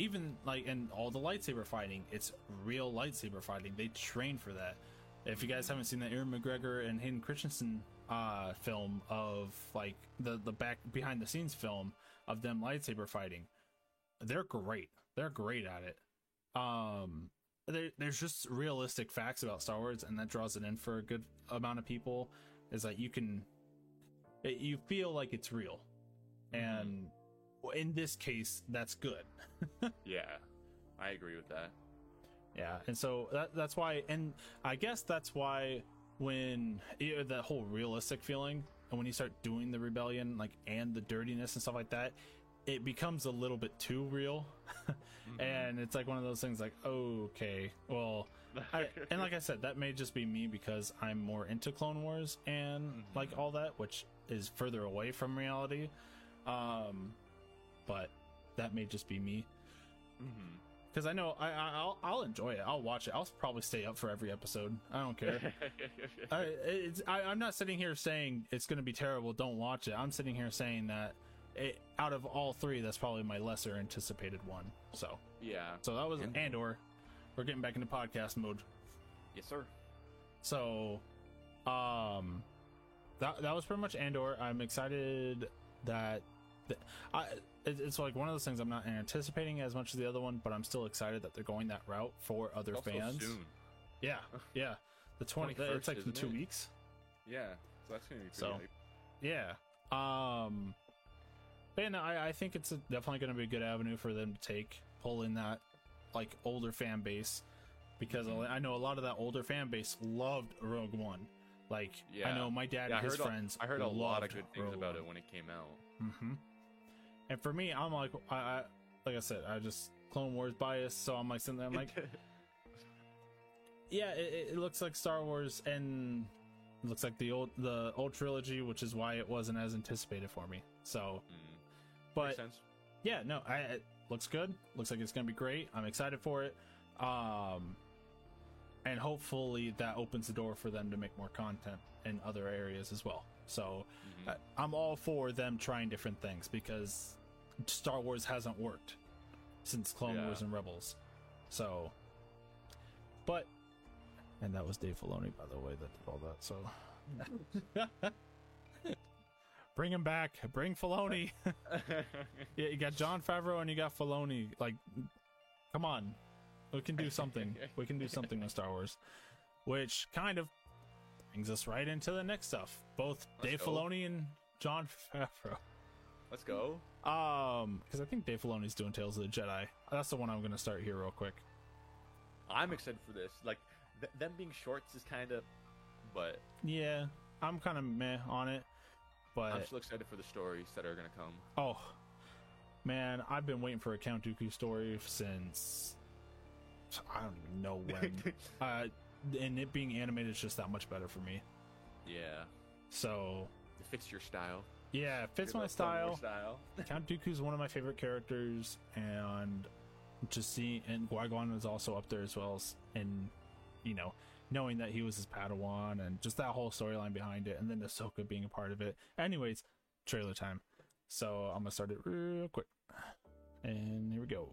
even like and all the lightsaber fighting, it's real lightsaber fighting. They train for that. If you guys haven't seen the Ewan McGregor and Hayden Christensen uh film of like the the back behind the scenes film of them lightsaber fighting, they're great. They're great at it. Um there, there's just realistic facts about Star Wars and that draws it in for a good amount of people is that you can it, you feel like it's real. And in this case that's good. Yeah, I agree with that. Yeah, and so that that's why, and I guess that's why when yeah, the whole realistic feeling, and when you start doing the rebellion, like and the dirtiness and stuff like that, it becomes a little bit too real, and it's like one of those things like, okay, well, I, and like I said, that may just be me because I'm more into Clone Wars and like all that, which is further away from reality, um, but that may just be me Mm-hmm. because I know I, I I'll, I'll enjoy it. I'll watch it. I'll probably stay up for every episode. I don't care. I, it's, I, I'm not sitting here saying it's going to be terrible. Don't watch it. I'm sitting here saying that it, out of all three, that's probably my lesser anticipated one. So yeah. so that was Andor. We're getting back into podcast mode. Yes, sir. So, um, that that was pretty much Andor. I'm excited that I it's like one of those things I'm not anticipating as much as the other one, but I'm still excited that they're going that route for other Also fans. soon. Yeah, yeah. The twenty. 21st, It's like in two it? weeks. Yeah, so that's gonna be pretty. So, hype. yeah. Um, but yeah, no, I, I think it's a, definitely going to be a good avenue for them to take, pull in that like older fan base, because Mm-hmm. I know a lot of that older fan base loved Rogue One. Like, Yeah, I know my dad Yeah, and his friends. I heard a lot of good things Rogue about One. it when it came out. Mm-hmm. And for me, I'm like, I, I like I said, I just Clone Wars bias, so I'm like sitting there, I'm like, yeah, it, it looks like Star Wars, and it looks like the old the old trilogy, which is why it wasn't as anticipated for me. So, but sense. yeah, no, I it looks good. Looks like it's gonna be great. I'm excited for it. Um, and hopefully that opens the door for them to make more content in other areas as well. So I, I'm all for them trying different things because Star Wars hasn't worked since Clone Yeah. Wars and Rebels. So, but and that was Dave Filoni, by the way, that did all that. So. Bring him back. Bring Filoni. yeah, you got Jon Favreau and you got Filoni. Like, come on, we can do something. we can do something with Star Wars, which kind of brings us right into the next stuff. Both Let's Dave go. Filoni and Jon Favreau. Let's go. Um, because I think Dave Filoni's doing Tales of the Jedi. That's the one I'm going to start here real quick. I'm excited for this. Like th- them being shorts is kind of, but Yeah, I'm kind of meh on it, but I'm still excited for the stories that are gonna come. Oh, man, I've been waiting for a Count Dooku story since I don't even know when. uh, and it being animated is just that much better for me. Yeah, So it fits your style. Yeah, fits my love Clone Wars style. style. Count Dooku's one of my favorite characters, and just seeing and Qui Gon was also up there as well, and you know, knowing that he was his Padawan, and just that whole storyline behind it, and then Ahsoka being a part of it. Anyways, trailer time. So I'm gonna start it real quick, and here we go.